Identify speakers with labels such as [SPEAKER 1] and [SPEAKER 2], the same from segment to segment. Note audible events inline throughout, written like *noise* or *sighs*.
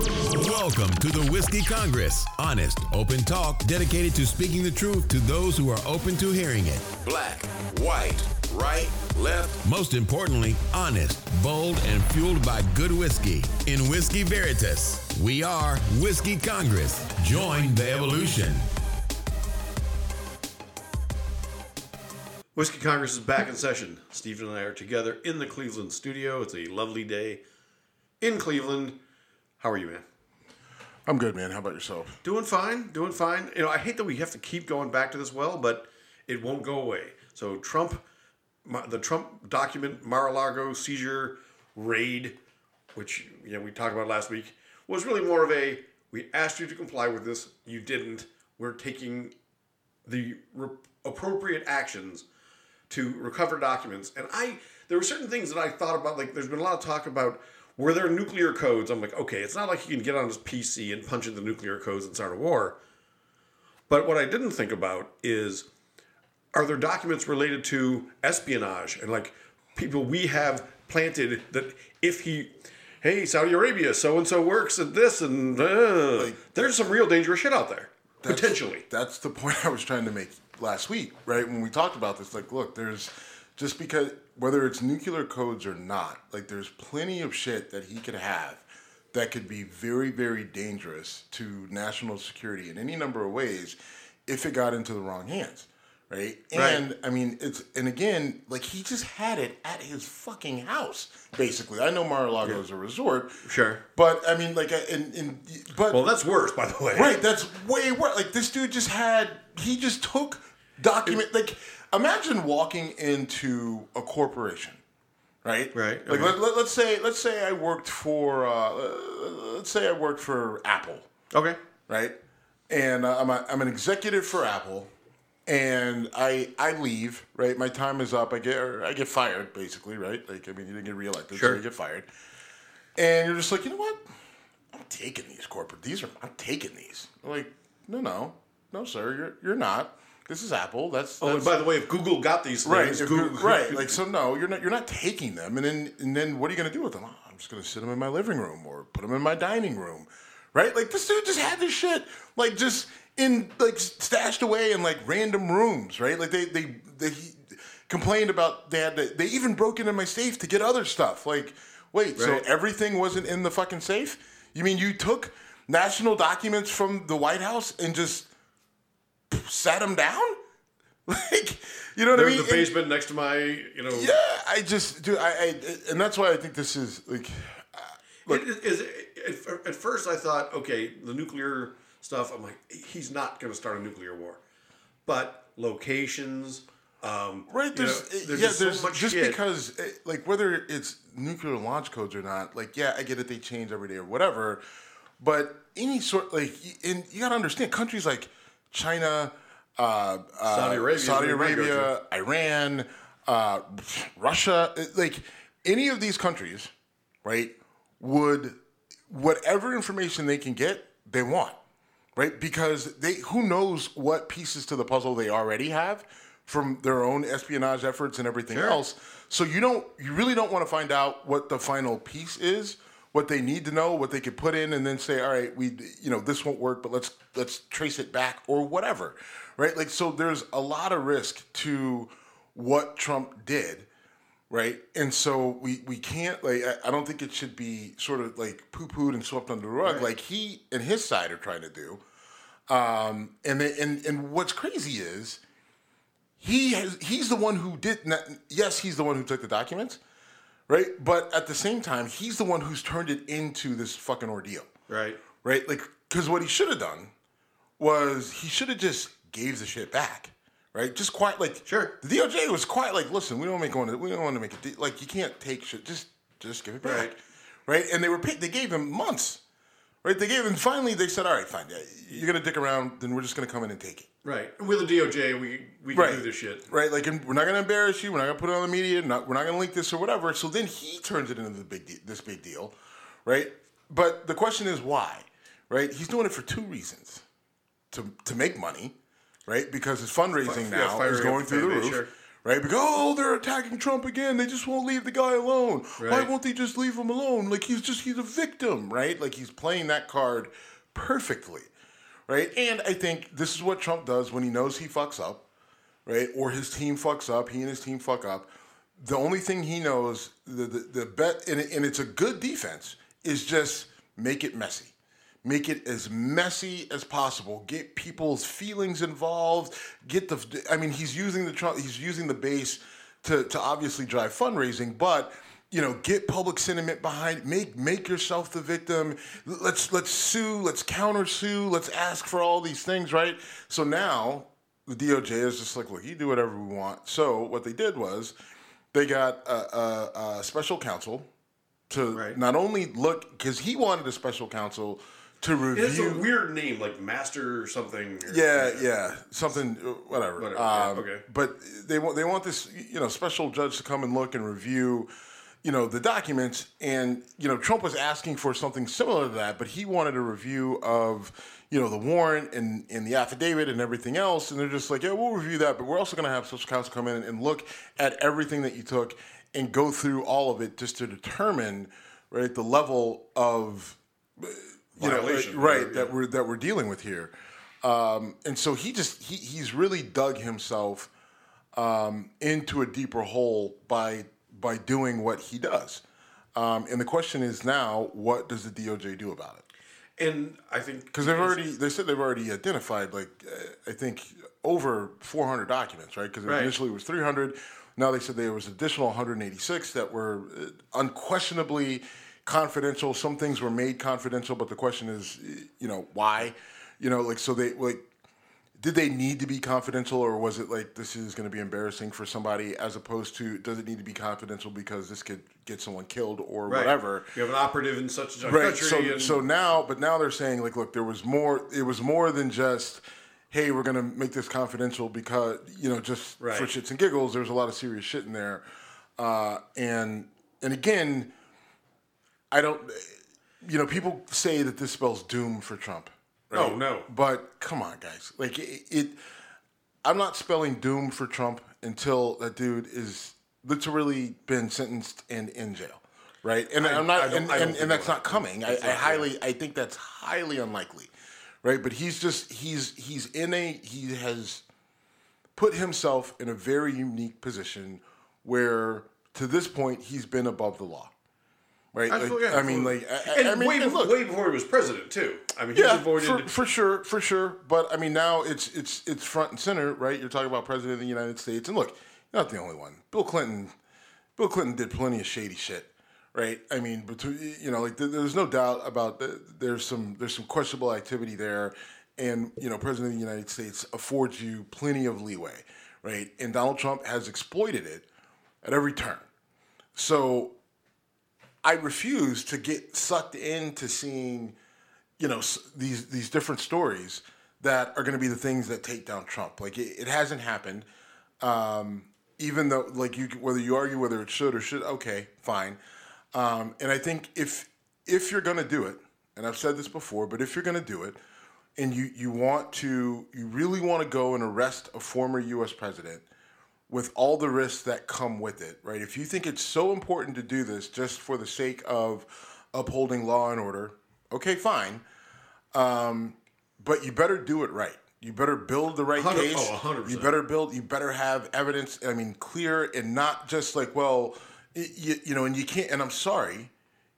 [SPEAKER 1] Welcome to the Whiskey Congress. Honest, open talk dedicated to speaking the truth to those who are open to hearing it. Black, white, right, left. Most importantly, honest, bold, and fueled by good whiskey. In Whiskey Veritas, we are Whiskey Congress. Join the evolution.
[SPEAKER 2] Whiskey Congress is back in session. Stephen and I are together in the Cleveland studio. It's a lovely day in Cleveland. How are you, man?
[SPEAKER 3] I'm good, man. How about yourself?
[SPEAKER 2] Doing fine. Doing fine. You know, I hate that we have to keep going back to this well, but it won't go away. So Trump, the Trump document, Mar-a-Lago seizure raid, which you know we talked about last week, was really more of a we asked you to comply with this, you didn't. We're taking the re- appropriate actions to recover documents. And I there were certain things that I thought about. Like there's been a lot of talk about were there nuclear codes. I'm like, okay, it's not like you can get on his PC and punch in the nuclear codes and start a war. But what I didn't think about is are there documents related to espionage and like people we have planted that if he hey Saudi Arabia so and so works at this and uh, there's some real dangerous shit out there
[SPEAKER 3] That's-
[SPEAKER 2] potentially
[SPEAKER 3] That's the point *laughs* I was trying to make last week, right? When we talked about this, like, look, there's just because whether it's nuclear codes or not, like, there's plenty of shit that he could have that could be very, very dangerous to national security in any number of ways if it got into the wrong hands. Right?
[SPEAKER 2] Right.
[SPEAKER 3] And I mean it's and again, like he just had it at his fucking house, basically. I know Mar-a-Lago is a resort.
[SPEAKER 2] Sure.
[SPEAKER 3] But I mean like and, and but
[SPEAKER 2] well that's worse by the way
[SPEAKER 3] Right, that's way worse. Like this dude just had he just took document like imagine walking into a corporation, right?
[SPEAKER 2] Right,
[SPEAKER 3] Like
[SPEAKER 2] okay.
[SPEAKER 3] let, us say let's say I worked for uh, let's say I worked for Apple,
[SPEAKER 2] okay
[SPEAKER 3] right? And uh, I'm a, I'm an executive for Apple, and I I leave, right? My time is up. I get or I get fired, basically, right? Like I mean, you didn't get reelected,
[SPEAKER 2] Sure.
[SPEAKER 3] so you get fired. And you're just like, you know what? I'm taking these corporate. These are I'm taking these. I'm like, no, no, no, sir, you're you're not. This is Apple. That's,
[SPEAKER 2] oh and by the way if Google got these
[SPEAKER 3] right,
[SPEAKER 2] things
[SPEAKER 3] if
[SPEAKER 2] Google,
[SPEAKER 3] right. *laughs* Like so, no, you're not. You're not taking them. And then and then what are you going to do with them? Oh, I'm just going to sit them in my living room or put them in my dining room, right? Like this dude just had this shit like just in like stashed away in like random rooms, right? Like they they they he complained about they had to, they even broke into my safe to get other stuff. Like wait, so everything wasn't in the fucking safe? You mean you took national documents from the White House and just sat him down? *laughs* Like, you know what I
[SPEAKER 2] There's
[SPEAKER 3] mean?
[SPEAKER 2] the
[SPEAKER 3] And-
[SPEAKER 2] basement next to my you know
[SPEAKER 3] yeah, I just do. I, I and that's why I think this is like.
[SPEAKER 2] It is, is- at, at first I thought okay the nuclear stuff I'm like he's not going to start a nuclear war but locations um,
[SPEAKER 3] Right,
[SPEAKER 2] you know,
[SPEAKER 3] there's,
[SPEAKER 2] there's
[SPEAKER 3] yeah,
[SPEAKER 2] just so
[SPEAKER 3] there's
[SPEAKER 2] much
[SPEAKER 3] just
[SPEAKER 2] shit.
[SPEAKER 3] because eh, like whether it's nuclear launch codes or not, like yeah, I get it, they change every day or whatever, but any sort like and you gotta understand countries like China, uh, uh,
[SPEAKER 2] Saudi Arabia
[SPEAKER 3] Saudi
[SPEAKER 2] where we might go
[SPEAKER 3] Arabia, Iran, uh, Russia, like any of these countries, right, would whatever information they can get, they want. right? Because they who knows what pieces to the puzzle they already have from their own espionage efforts and everything
[SPEAKER 2] Sure.
[SPEAKER 3] else. So you don't you really don't want to find out what the final piece is, what they need to know, what they could put in and then say, "All right, we you know, this won't work, but let's let's trace it back or whatever." Right? Like so there's a lot of risk to what Trump did right? And so we we can't like I, I don't think it should be sort of like poo pooed and swept under the rug like he and his side are trying to do. Um, and they, and and what's crazy is he has he's the one who did not, yes he's the one who took the documents, right? But at the same time he's the one who's turned it into this fucking ordeal
[SPEAKER 2] right?
[SPEAKER 3] right? Like, because what he should have done was he should have just gave the shit back, right? Just quiet, like
[SPEAKER 2] Sure.
[SPEAKER 3] The DOJ was quiet, like, listen, we don't make one, we don't want to make it like you can't take shit, just just give it back,
[SPEAKER 2] Right.
[SPEAKER 3] right? And they were paid, they gave him months, right? They gave him finally they said, all right, fine, yeah, you're gonna dick around, then we're just gonna come in and take it.
[SPEAKER 2] Right. And with the DOJ, we we can
[SPEAKER 3] Right.
[SPEAKER 2] do this shit.
[SPEAKER 3] Right, like and we're not gonna embarrass you. We're not gonna put it on the media. Not, we're not gonna link this or whatever. So then he turns it into the big de- this big deal, right? But the question is why, right? He's doing it for two reasons: to to make money, right? Because his fundraising
[SPEAKER 2] Fi- yeah,
[SPEAKER 3] now
[SPEAKER 2] firing
[SPEAKER 3] is
[SPEAKER 2] up
[SPEAKER 3] going
[SPEAKER 2] the
[SPEAKER 3] through the
[SPEAKER 2] fan
[SPEAKER 3] roof,
[SPEAKER 2] sure.
[SPEAKER 3] Right? Because oh, they're attacking Trump again. They just won't leave the guy alone. Why won't they just leave him alone? Like he's just he's a victim, right? Like he's playing that card perfectly, right? And I think this is what Trump does when he knows he fucks up, right? Or his team fucks up. He and his team fuck up. The only thing he knows, the the, the bet, and, and it's a good defense, is just make it messy. Make it as messy as possible. Get people's feelings involved. Get the. I mean, he's using the Trump. He's using the base to to obviously drive fundraising, but you know, get public sentiment behind. Make make yourself the victim. Let's let's sue. Let's counter sue. Let's ask for all these things, right? So now the DOJ is just like, look, you do whatever we want. So what they did was they got a, a, a special counsel to
[SPEAKER 2] Right.
[SPEAKER 3] not only look because he wanted a special counsel to review.
[SPEAKER 2] It's a weird name, like Master or something. or-
[SPEAKER 3] Yeah, yeah, something, uh, whatever.
[SPEAKER 2] Whatever,
[SPEAKER 3] Um,
[SPEAKER 2] yeah, okay.
[SPEAKER 3] But they want they want this, you know, special judge to come and look and review, you know, the documents. And you know, Trump was asking for something similar to that, but he wanted a review of, you know, the warrant and and the affidavit and everything else. And they're just like, yeah, we'll review that, but we're also going to have special counsel come in and look at everything that you took and go through all of it just to determine, right, the level of you know,
[SPEAKER 2] Violation,
[SPEAKER 3] right,
[SPEAKER 2] whatever,
[SPEAKER 3] that we're that we're dealing with here. Um, and so he just he, he's really dug himself um, into a deeper hole by by doing what he does. Um, and the question is now, what does the DOJ do about it?
[SPEAKER 2] And I think
[SPEAKER 3] Because they've already they said they've already identified like uh, I think over 400 documents, right? Because
[SPEAKER 2] Right.
[SPEAKER 3] initially it was 300. Now they said there was additional 186 that were uh, unquestionably confidential. Some things were made confidential, but the question is, you know, why? You know, like so they like did they need to be confidential or was it like this is going to be embarrassing for somebody as opposed to does it need to be confidential because this could get someone killed or
[SPEAKER 2] right.
[SPEAKER 3] whatever
[SPEAKER 2] You have an operative in such and such
[SPEAKER 3] right
[SPEAKER 2] country.
[SPEAKER 3] so
[SPEAKER 2] and,
[SPEAKER 3] so now but now they're saying like look there was more it was more than just hey we're going to make this confidential because you know just
[SPEAKER 2] Right.
[SPEAKER 3] for shits and giggles there's a lot of serious shit in there uh, and and again i don't you know people say that this spells doom for trump right?
[SPEAKER 2] No, no.
[SPEAKER 3] but come on guys. Like it, it i'm not spelling doom for trump until that dude is literally been sentenced and in jail right? And I, am not and, and, and that's not coming. I, I highly i think that's highly unlikely right? But he's just he's he's in a he has put himself in a very unique position where to this point he's been above the law right Like,
[SPEAKER 2] yeah,
[SPEAKER 3] i mean like I,
[SPEAKER 2] and
[SPEAKER 3] I mean
[SPEAKER 2] way,
[SPEAKER 3] and
[SPEAKER 2] before,
[SPEAKER 3] look,
[SPEAKER 2] way before he was president too. I mean, he's
[SPEAKER 3] yeah,
[SPEAKER 2] avoided.
[SPEAKER 3] for, for sure, for sure. But I mean, now it's it's it's front and center, right? You're talking about president of the United States, and look, you're not the only one. Bill Clinton, Bill Clinton did plenty of shady shit, right? I mean, between you know, like there's no doubt about the, there's some there's some questionable activity there, and you know, president of the United States affords you plenty of leeway, right? And Donald Trump has exploited it at every turn. So I refuse to get sucked into seeing, you know, these these different stories that are going to be the things that take down Trump. Like it, it hasn't happened. Um, even though, like you, whether you argue whether it should or should, okay, fine. Um, and I think if if you're going to do it, and I've said this before, but if you're going to do it, and you you want to, you really want to go and arrest a former U.S. president with all the risks that come with it, right? If you think it's so important to do this just for the sake of upholding law and order, okay, fine. Um, but you better do it right. You better build the right
[SPEAKER 2] Hundred-
[SPEAKER 3] case.
[SPEAKER 2] oh, 100%.
[SPEAKER 3] You better build. You better have evidence. I mean, clear and not just like, well, you, you know. And you can't. And I'm sorry,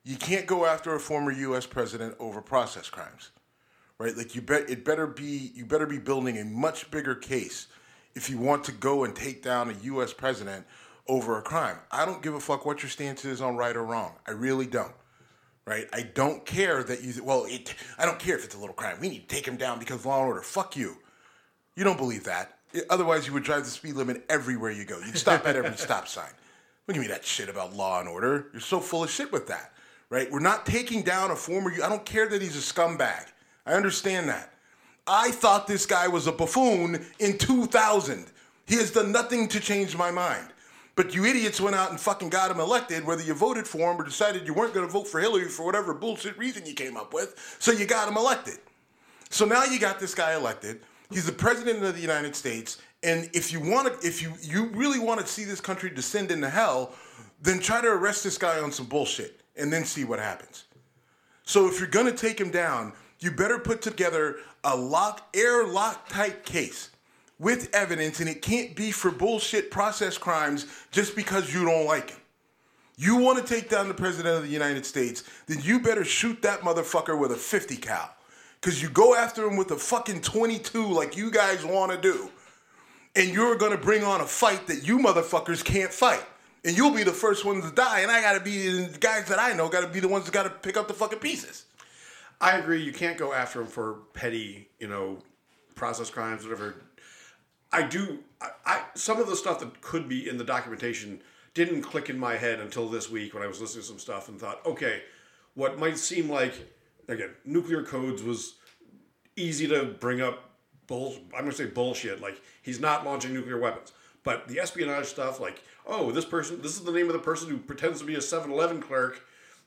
[SPEAKER 3] you can't go after a former U.S. president over process crimes right? Like you bet it better be you better be building a much bigger case if you want to go and take down a U.S. president over a crime. I don't give a fuck what your stance is on right or wrong. I really don't. Right? I don't care that you. Well, it, I don't care if it's a little crime. We need to take him down because law and order. Fuck you. You don't believe that. Otherwise, you would drive the speed limit everywhere you go. You'd stop at every *laughs* stop sign. What Don't give me that shit about law and order. You're so full of shit with that, right? We're not taking down a former. I don't care that he's a scumbag. I understand that. I thought this guy was a buffoon in 2000. He has done nothing to change my mind. But you idiots went out and fucking got him elected, whether you voted for him or decided you weren't going to vote for Hillary for whatever bullshit reason you came up with. So you got him elected. So now you got this guy elected. He's the president of the United States, and if you want to, if you you really want to see this country descend into hell, then try to arrest this guy on some bullshit, and then see what happens. So if you're gonna take him down, you better put together a lock, airlock type case with evidence, and it can't be for bullshit process crimes just because you don't like him. You want to take down the president of the United States, then you better shoot that motherfucker with a 50 cal. Cause you go after him with a fucking 22 like you guys want to do. And you're gonna bring on a fight that you motherfuckers can't fight. And you'll be the first ones to die, and I gotta be the guys that I know gotta be the ones that gotta pick up the fucking pieces.
[SPEAKER 2] I agree. You can't go after him for petty, you know, process crimes, whatever. I do. I, I some of the stuff that could be in the documentation didn't click in my head until this week when I was listening to some stuff and thought, okay, what might seem like again nuclear codes was easy to bring up. Bull. I'm gonna say bullshit. Like he's not launching nuclear weapons, but the espionage stuff, like oh, this person, this is the name of the person who pretends to be a 7-Eleven clerk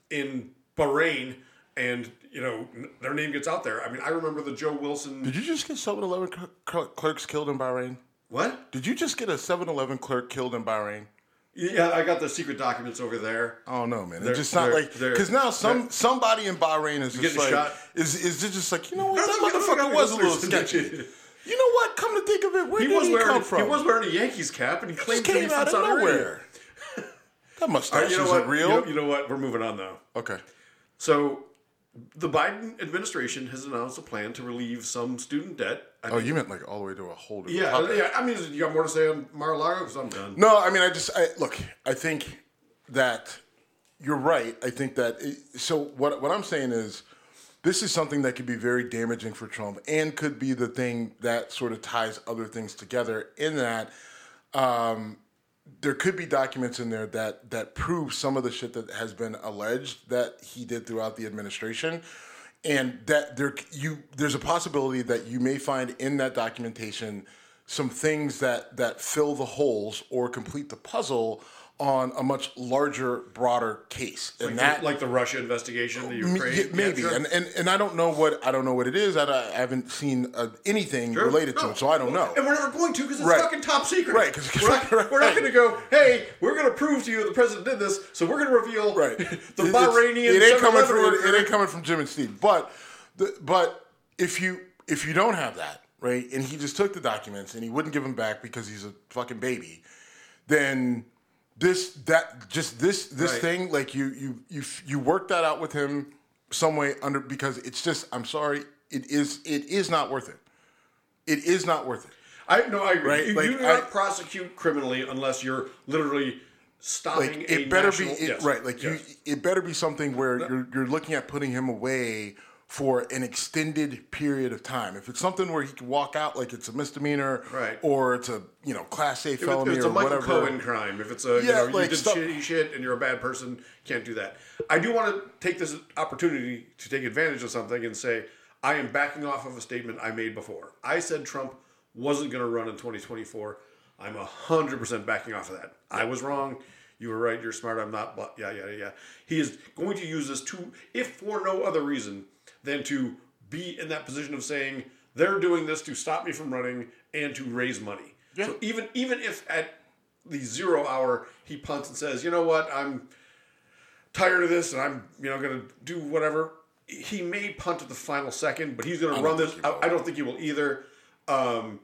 [SPEAKER 2] in Bahrain and you know their name gets out there. I mean, I remember the Joe Wilson.
[SPEAKER 3] Did you just get 7-Eleven clerks killed in Bahrain?
[SPEAKER 2] What?
[SPEAKER 3] Did you just get a 7-Eleven clerk killed in Bahrain?
[SPEAKER 2] Yeah, I got the secret documents over there.
[SPEAKER 3] Oh no, man! It's just not like because now some somebody in Bahrain is just like shot? is is just like you know *laughs* what that motherfucker was a little sketchy. You know what? Come to think of it, where he did was he
[SPEAKER 2] wearing,
[SPEAKER 3] come from?
[SPEAKER 2] He was wearing a Yankees cap, and he claimed
[SPEAKER 3] he came out of nowhere. *laughs* that mustache right, you know isn't
[SPEAKER 2] what?
[SPEAKER 3] real.
[SPEAKER 2] You know, you know what? We're moving on though.
[SPEAKER 3] Okay.
[SPEAKER 2] So the Biden administration has announced a plan to relieve some student debt.
[SPEAKER 3] I oh, you meant like all the way to a whole different
[SPEAKER 2] yeah,
[SPEAKER 3] topic.
[SPEAKER 2] yeah. I mean, you got more to say on Mar-a-Lago? Because I'm done.
[SPEAKER 3] No, I mean, I just I, look. I think that you're right. I think that it, so. What what I'm saying is, this is something that could be very damaging for Trump, and could be the thing that sort of ties other things together. In that, um, there could be documents in there that that prove some of the shit that has been alleged that he did throughout the administration. And that there you there's a possibility that you may find in that documentation some things that that fill the holes or complete the puzzle on a much larger, broader case,
[SPEAKER 2] and
[SPEAKER 3] like
[SPEAKER 2] that the, like the Russia investigation, the Ukraine,
[SPEAKER 3] maybe, yeah, sure. and, and and I don't know what I don't know what it is. I, I haven't seen uh, anything sure. related no. to it, so I don't know.
[SPEAKER 2] And we're never going to because it's
[SPEAKER 3] right.
[SPEAKER 2] fucking top secret.
[SPEAKER 3] Right?
[SPEAKER 2] Because we're not, *laughs* right. not going to go. Hey, we're going to prove to you the president did this, so we're going to reveal
[SPEAKER 3] right. *laughs*
[SPEAKER 2] the Bahrainian.
[SPEAKER 3] It ain't coming from it, it ain't coming from Jim and Steve, but the, but if you if you don't have that right, and he just took the documents and he wouldn't give them back because he's a fucking baby, then this that just this this right. thing like you you you you work that out with him some way under because it's just I'm sorry it is it is not worth it. It is not worth it.
[SPEAKER 2] I no I agree. Right? You, like, you do not I, prosecute criminally unless you're literally stopping
[SPEAKER 3] like, it better national, be it, yes, right like yes. you it better be something where you're you're looking at putting him away for an extended period of time. If it's something where he can walk out like it's a misdemeanor,
[SPEAKER 2] right.
[SPEAKER 3] or it's a you know class A felony
[SPEAKER 2] if it's
[SPEAKER 3] or
[SPEAKER 2] a Michael
[SPEAKER 3] whatever.
[SPEAKER 2] Cohen crime, if it's a yeah, you know like you did stuff, shitty shit and you're a bad person, can't do that. I do want to take this opportunity to take advantage of something and say I am backing off of a statement I made before. I said Trump wasn't going to run in 2024. I'm hundred percent backing off of that. I was wrong. You were right. You're smart. I'm not. Yeah, yeah, yeah. He is going to use this to, if for no other reason than to be in that position of saying they're doing this to stop me from running and to raise money. Yeah. So even even if at the zero hour he punts and says, you know what, I'm tired of this and I'm you know going to do whatever. He may punt at the final second, but he's going to run this. I, I, don't think he will either. Um,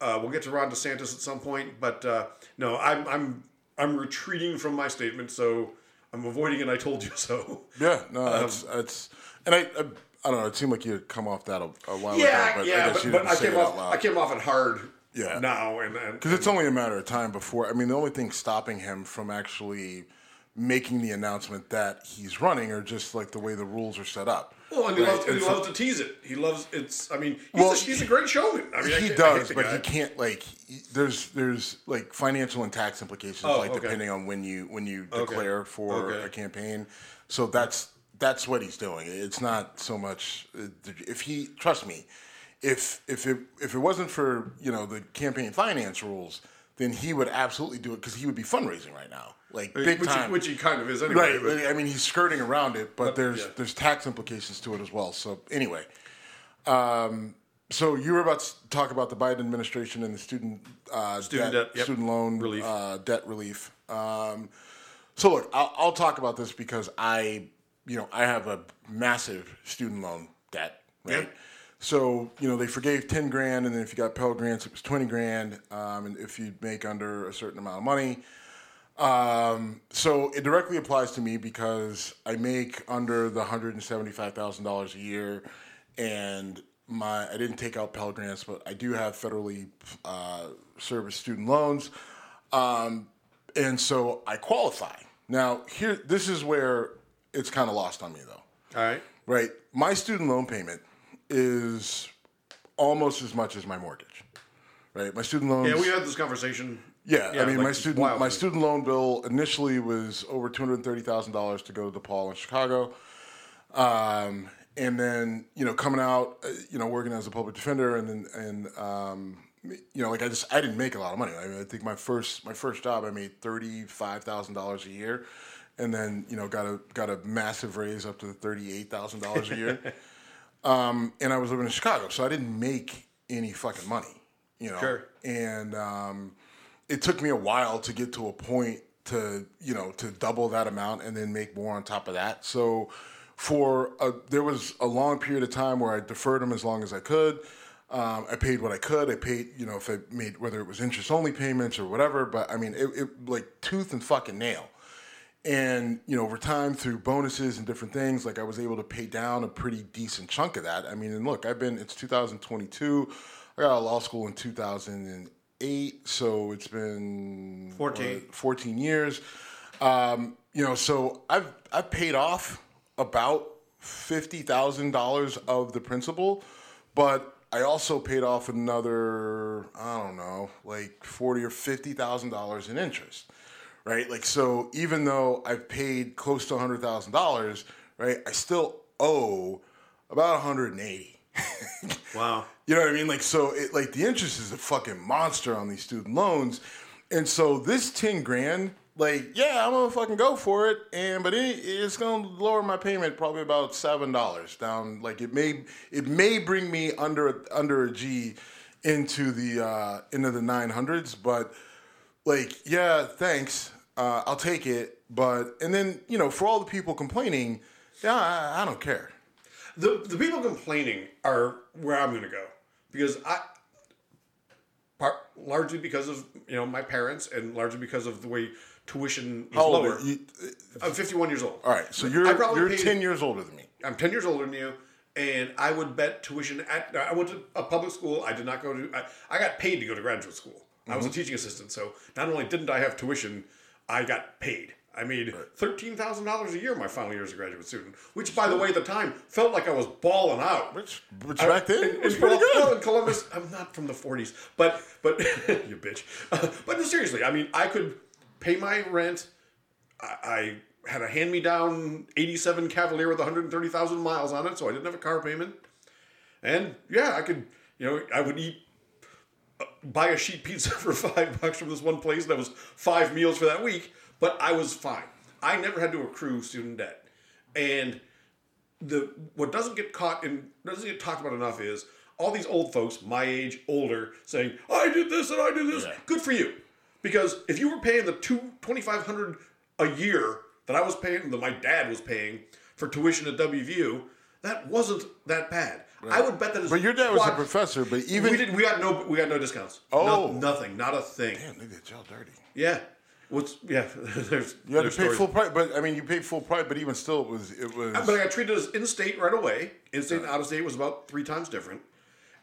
[SPEAKER 2] uh, we'll get to Ron DeSantis at some point, but uh, no, I'm I'm I'm retreating from my statement, so I'm avoiding it. I told you *laughs* so.
[SPEAKER 3] Yeah, no, that's um, that's and I, I, I don't know. It seemed like you had come off that a, a while
[SPEAKER 2] yeah,
[SPEAKER 3] ago. But
[SPEAKER 2] yeah,
[SPEAKER 3] I
[SPEAKER 2] but, but I came off. I came off it hard.
[SPEAKER 3] Yeah.
[SPEAKER 2] Now and
[SPEAKER 3] because it's only a matter of time before. I mean, the only thing stopping him from actually making the announcement that he's running are just like the way the rules are set up.
[SPEAKER 2] Well, and he, right? loves, and he loves to tease it. He loves it's. I mean, he's, well, a, he's a great showman. I mean,
[SPEAKER 3] he
[SPEAKER 2] I,
[SPEAKER 3] does,
[SPEAKER 2] I
[SPEAKER 3] but he can't like. He, there's there's like financial and tax implications, oh, like okay. depending on when you when you declare okay. for okay. a campaign. So that's that's what he's doing. It's not so much if he trust me. If if it if it wasn't for you know the campaign finance rules, then he would absolutely do it because he would be fundraising right now, like big
[SPEAKER 2] which
[SPEAKER 3] time.
[SPEAKER 2] He, which he kind of is anyway.
[SPEAKER 3] Right. But, I mean, he's skirting around it, but, but there's yeah. there's tax implications to it as well. So anyway, um, so you were about to talk about the Biden administration and the student uh,
[SPEAKER 2] Student
[SPEAKER 3] debt,
[SPEAKER 2] debt, yep.
[SPEAKER 3] student loan
[SPEAKER 2] Relief.
[SPEAKER 3] Uh, debt relief. Um, so look, I'll, I'll talk about this because I, you know, I have a massive student loan debt, right?
[SPEAKER 2] Yeah.
[SPEAKER 3] So you know they forgave ten grand, and then if you got Pell grants, it was twenty grand, um, and if you make under a certain amount of money. Um, so it directly applies to me because I make under the hundred and seventy-five thousand dollars a year, and my I didn't take out Pell grants, but I do have federally uh, service student loans, um, and so I qualify. Now here, this is where it's kind of lost on me though
[SPEAKER 2] All right.
[SPEAKER 3] right? My student loan payment is almost as much as my mortgage, right? My student loans.
[SPEAKER 2] Yeah, we had this conversation.
[SPEAKER 3] Yeah, I mean,
[SPEAKER 2] like,
[SPEAKER 3] my student
[SPEAKER 2] wild
[SPEAKER 3] my student loan bill initially was over two hundred thirty thousand dollars to go to DePaul in Chicago, um, and then you know coming out, uh, you know working as a public defender, and then and um, you know like I just I didn't make a lot of money. I, mean, I think my first my first job I made thirty five thousand dollars a year, and then you know got a got a massive raise up to thirty eight thousand dollars a year, *laughs* um, and I was living in Chicago, so I didn't make any fucking money, you know,
[SPEAKER 2] Sure.
[SPEAKER 3] and um, it took me a while to get to a point to you know to double that amount and then make more on top of that. So for a, there was a long period of time where i deferred them as long as i could. Um, i paid what i could. I paid you know if i made whether it was interest only payments or whatever but i mean it, it like tooth and fucking nail and you know over time through bonuses and different things like i was able to pay down a pretty decent chunk of that. I mean and look i've been it's 2022 i got out of law school in 2008 so it's been
[SPEAKER 2] 14.
[SPEAKER 3] what, 14 years. Um, you know so i've i've paid off about $50000 of the principal but i also paid off another i don't know like 40 or $50000 in interest right? Like, so even though I've paid close to hundred thousand dollars, right, I still owe about 180. *laughs*
[SPEAKER 2] Wow.
[SPEAKER 3] You know what I mean? Like, so it like the interest is a fucking monster on these student loans, and so this ten grand, like, yeah, I'm gonna fucking go for it, and but it, it's gonna lower my payment probably about seven dollars down. Like, it may it may bring me under under a G into the uh, into the nine hundreds, but like, yeah, thanks, uh, I'll take it. But and then you know, for all the people complaining, yeah, I, I don't care.
[SPEAKER 2] The the people complaining are where I'm going to go because I part largely because of you know my parents and largely because of the way tuition is
[SPEAKER 3] How old
[SPEAKER 2] lower.
[SPEAKER 3] are you?
[SPEAKER 2] I'm 51 years old.
[SPEAKER 3] All right, so you're
[SPEAKER 2] I probably
[SPEAKER 3] you're
[SPEAKER 2] paid-
[SPEAKER 3] ten years older than me.
[SPEAKER 2] I'm 10 years older than you, and I would bet tuition at. I went to a public school. I did not go to. I, I got paid to go to graduate school. I was a teaching assistant, so not only didn't I have tuition, I got paid. I made thirteen thousand dollars a year my final year as a graduate student, which, by the way, at the time felt like I was balling out.
[SPEAKER 3] Which, which back then
[SPEAKER 2] in,
[SPEAKER 3] was pretty
[SPEAKER 2] well,
[SPEAKER 3] good.
[SPEAKER 2] well, in Columbus, I'm not from the 40s, but but *laughs* you bitch. Uh, but no, seriously, I mean, I could pay my rent. I, I had a hand-me-down '87 Cavalier with 130,000 miles on it, so I didn't have a car payment. And yeah, I could, you know, I would eat, buy a sheet pizza *laughs* for five bucks from this one place that was five meals for that week, but I was fine. I never had to accrue student debt, and the what doesn't get caught in doesn't get talked about enough is all these old folks my age older saying i did this and i did this. Good for you. Because if you were paying the two 2500 a year that i was paying that my dad was paying for tuition at wvu that wasn't that bad i would bet that
[SPEAKER 3] But your dad was a professor. But even
[SPEAKER 2] we did we got no we got no discounts
[SPEAKER 3] Oh.
[SPEAKER 2] No- nothing not a thing
[SPEAKER 3] damn, they did y'all dirty.
[SPEAKER 2] yeah what's yeah *laughs* there's
[SPEAKER 3] You had to pay
[SPEAKER 2] stories.
[SPEAKER 3] full price, but I mean, you paid full price. But even still, it was it was.
[SPEAKER 2] But I got treated as in-state right away. In-state and out-of-state was about three times different.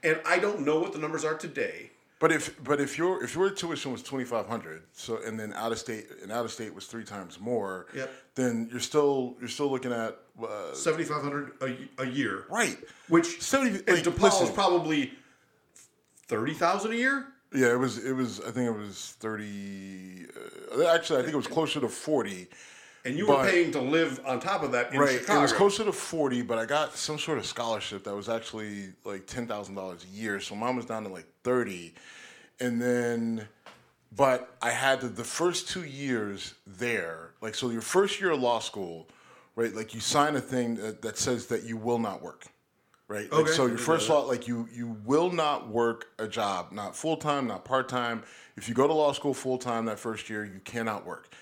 [SPEAKER 2] And I don't know what the numbers are today.
[SPEAKER 3] But if but if your if your tuition was twenty five hundred, so and then out of state and out of state was three times more,
[SPEAKER 2] Yep.
[SPEAKER 3] then you're still you're still looking at uh,
[SPEAKER 2] 7500 a, a year.
[SPEAKER 3] right.
[SPEAKER 2] Which
[SPEAKER 3] 70
[SPEAKER 2] in
[SPEAKER 3] like,
[SPEAKER 2] DePaul is probably 30000 a year?
[SPEAKER 3] Yeah, it was it was I think it was thirty. Uh, actually, I think it was closer to forty.
[SPEAKER 2] And you
[SPEAKER 3] But-
[SPEAKER 2] were paying to live on top of that in
[SPEAKER 3] Right,
[SPEAKER 2] Chicago.
[SPEAKER 3] it was closer to forty, but I got some sort of scholarship that was actually like ten thousand dollars a year. So mine was down to like thirty, and then, but I had to, the first two years there, like so your first year of law school, right? Like you sign a thing that, that says that you will not work, right? Like,
[SPEAKER 2] Okay.
[SPEAKER 3] so your first law, like you you will not work a job, not full time, not part time. If you go to law school full time that first year, you cannot work.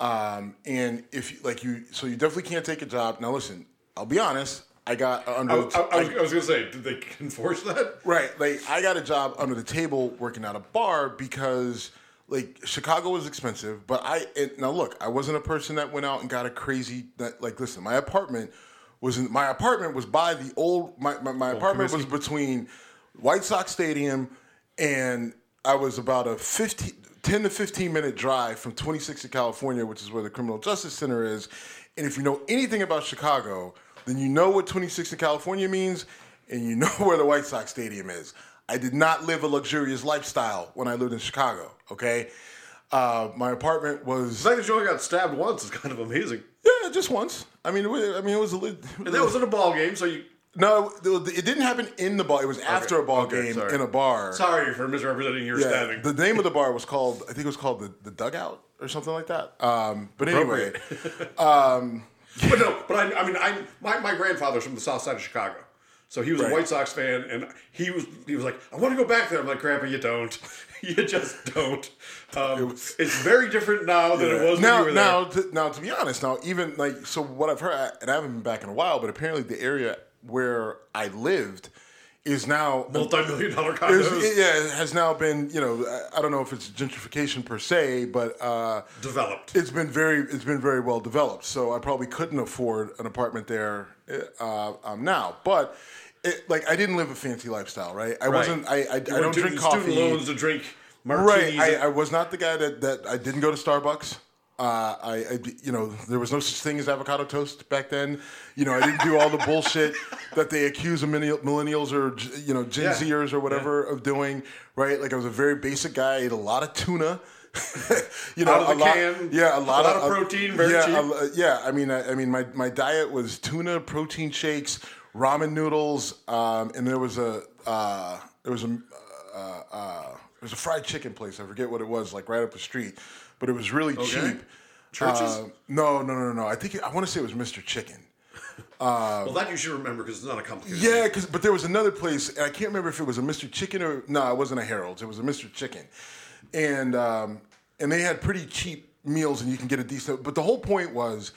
[SPEAKER 3] Um, and if like you, so you definitely can't take a job. Now listen, I'll be honest. I got under.
[SPEAKER 2] I, I, I was, I was gonna say, did they *laughs* enforce that?
[SPEAKER 3] Right. Like I got a job under the table working at a bar because like Chicago was expensive, but I and now look, I wasn't a person that went out and got a crazy that like listen, my apartment was in my apartment was by the old my my, my apartment was between White Sox Stadium and I was about a 15 10 to 15 minute drive from 26th California, which is where the Criminal Justice Center is. And if you know anything about Chicago, then you know what 26th California means and you know *laughs* where the White Sox Stadium is. I did not live a luxurious lifestyle when I lived in Chicago, okay? Uh, my apartment was
[SPEAKER 2] The fact that you only got stabbed once is kind of amazing.
[SPEAKER 3] yeah, just once. I mean, it was, I mean, it was a lit-
[SPEAKER 2] And that was in a ball game, so you.
[SPEAKER 3] No, it didn't happen in the bar. It was after a ball
[SPEAKER 2] okay,
[SPEAKER 3] game
[SPEAKER 2] sorry.
[SPEAKER 3] in a bar.
[SPEAKER 2] Sorry for misrepresenting your
[SPEAKER 3] Yeah,
[SPEAKER 2] stabbing.
[SPEAKER 3] the name of the bar was called, I think it was called the, the Dugout or something like that. Um, but anyway, *laughs* *laughs*
[SPEAKER 2] But no, but I, I mean, I my, my grandfather's from the south side of Chicago, so he was
[SPEAKER 3] Right.
[SPEAKER 2] a White Sox fan, and he was he was like, I want to go back there. I'm like, Grandpa, you don't, *laughs* you just don't. Um, it's very different now than it was when
[SPEAKER 3] now,
[SPEAKER 2] you were there.
[SPEAKER 3] now, to, now, to be honest, now even like so, what I've heard, and I haven't been back in a while, but apparently the area where I lived is now
[SPEAKER 2] Multi-million dollar *laughs*
[SPEAKER 3] is-
[SPEAKER 2] condos
[SPEAKER 3] yeah, it has now been you know I, don't know if it's gentrification per se, but uh,
[SPEAKER 2] developed.
[SPEAKER 3] it's been very it's been very well developed. So I probably couldn't afford an apartment there uh, um, now, but. It, like I didn't live a fancy lifestyle, right? I wasn't. I I, I don't drink coffee.
[SPEAKER 2] Student loans to drink
[SPEAKER 3] Right.
[SPEAKER 2] martinis.
[SPEAKER 3] I, I was not the guy that, that I didn't go to Starbucks. Uh, I, I, you know, there was no such thing as avocado toast back then. You know, I didn't do all the bullshit *laughs* that they accuse of millennials or you know Gen
[SPEAKER 2] Yeah.
[SPEAKER 3] Zers or whatever of doing. Right? Like I was a very basic guy. I ate a lot of tuna. *laughs* you know,
[SPEAKER 2] Out of the
[SPEAKER 3] a lot,
[SPEAKER 2] can,
[SPEAKER 3] yeah, a lot,
[SPEAKER 2] a lot of protein, very
[SPEAKER 3] yeah,
[SPEAKER 2] cheap.
[SPEAKER 3] a yeah, I mean, I, I mean, my, my diet was tuna, protein shakes, ramen noodles, um, and there was a uh, there was a uh, uh, there was a fried chicken place. I forget what it was, like right up the street, but it was really cheap.
[SPEAKER 2] Church's?
[SPEAKER 3] Uh, no, no, no, no. I think it, I want to say it was Mr. Chicken. *laughs*
[SPEAKER 2] well, that you should remember because it's not a complicated.
[SPEAKER 3] Yeah, because but there was another place, and I can't remember if it was a Mr. Chicken or no, it wasn't a Harold's. It was a Mr. Chicken, and um, and they had pretty cheap meals, and you can get a decent. But the whole point was,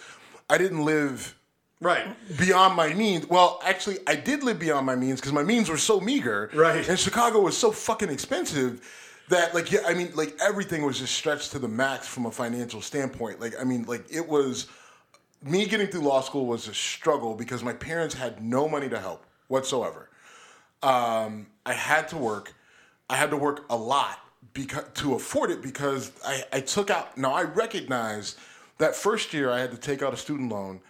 [SPEAKER 3] I didn't live
[SPEAKER 2] Right.
[SPEAKER 3] beyond my means. Well, actually, I did live beyond my means because my means were so meager.
[SPEAKER 2] Right.
[SPEAKER 3] And Chicago was so fucking expensive that, like, yeah, I mean, like everything was just stretched to the max from a financial standpoint. Like, I mean, like it was me getting through law school was a struggle because my parents had no money to help whatsoever. Um, I had to work. I had to work a lot because to afford it because I, I took out. Now I recognize that first year I had to take out a student loan.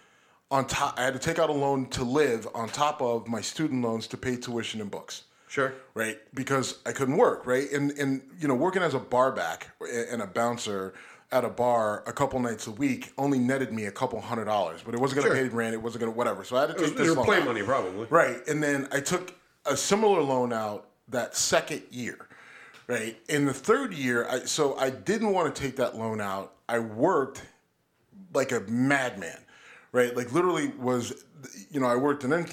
[SPEAKER 3] On top, I had to take out a loan to live on top of my student loans to pay tuition and books
[SPEAKER 2] Sure.
[SPEAKER 3] right? Because I couldn't work, right? And and you know, working as a bar back and a bouncer at a bar a couple nights a week only netted me a couple hundred dollars, but it wasn't going to
[SPEAKER 2] Sure.
[SPEAKER 3] pay rent. It wasn't going to whatever. So I had to
[SPEAKER 2] It was,
[SPEAKER 3] take
[SPEAKER 2] it
[SPEAKER 3] this
[SPEAKER 2] was
[SPEAKER 3] loan
[SPEAKER 2] play
[SPEAKER 3] out.
[SPEAKER 2] money, probably.
[SPEAKER 3] right? And then I took a similar loan out that second year, right? In the third year, I so I didn't want to take that loan out. I worked like a madman, right? Like literally was, you know, I worked an uh,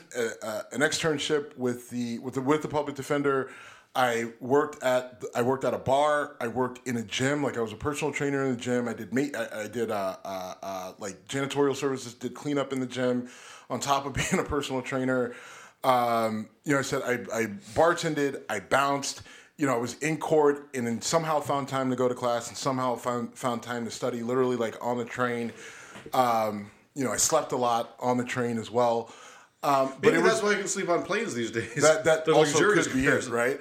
[SPEAKER 3] uh, an externship with the with the with the public defender. I worked at I worked at a bar. I worked in a gym, like I was a personal trainer in the gym. I did mate. I, I did uh, uh, uh, like janitorial services. Did cleanup in the gym, on top of *laughs* being a personal trainer. Um, you know, I said I, I bartended. I bounced you know, I was in court and then somehow found time to go to class and somehow found found time to study, literally like on the train. Um, you know, I slept a lot on the train as well. Um, but
[SPEAKER 2] Maybe
[SPEAKER 3] it was
[SPEAKER 2] that's why you can sleep on planes these days. *laughs*
[SPEAKER 3] that that *laughs*
[SPEAKER 2] They're
[SPEAKER 3] also could be it, right?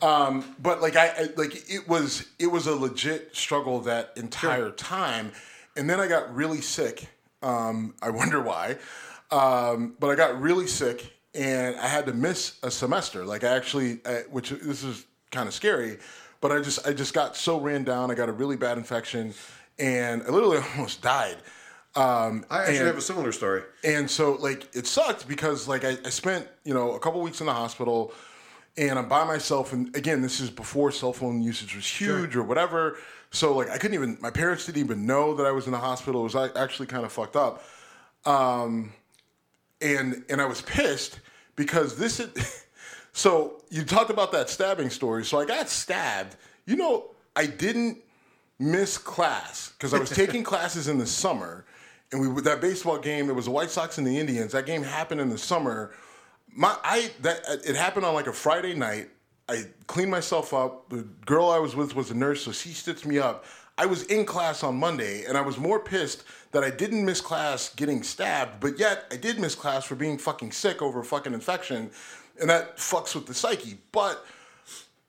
[SPEAKER 3] Um, but like I, I like it was it was a legit struggle that entire time, and then I got really sick. Um, I wonder why, um, but I got really sick and I had to miss a semester. Like I actually, I, which this is kind of scary, but I just I just got so ran down. I got a really bad infection, and I literally *laughs* almost died. Um,
[SPEAKER 2] I actually
[SPEAKER 3] and-
[SPEAKER 2] have a similar story.
[SPEAKER 3] and so like it sucked because like I, I spent, you know, a couple weeks in the hospital and I'm by myself and again, this is before cell phone usage was huge or whatever. So like I couldn't even my parents didn't even know that I was in the hospital. It was actually kind of fucked up. Um and and I was pissed because this is. *laughs* So you talked about that stabbing story. So I got stabbed. You know, I didn't miss class because I was taking *laughs* classes in the summer, and we that baseball game. It was the White Sox and the Indians. That game happened in the summer. My I that it happened on like a Friday night. I cleaned myself up. The girl I was with was a nurse, so she stitched me up. I was in class on Monday, and I was more pissed that I didn't miss class getting stabbed, but yet I did miss class for being fucking sick over a fucking infection, and that fucks with the psyche. But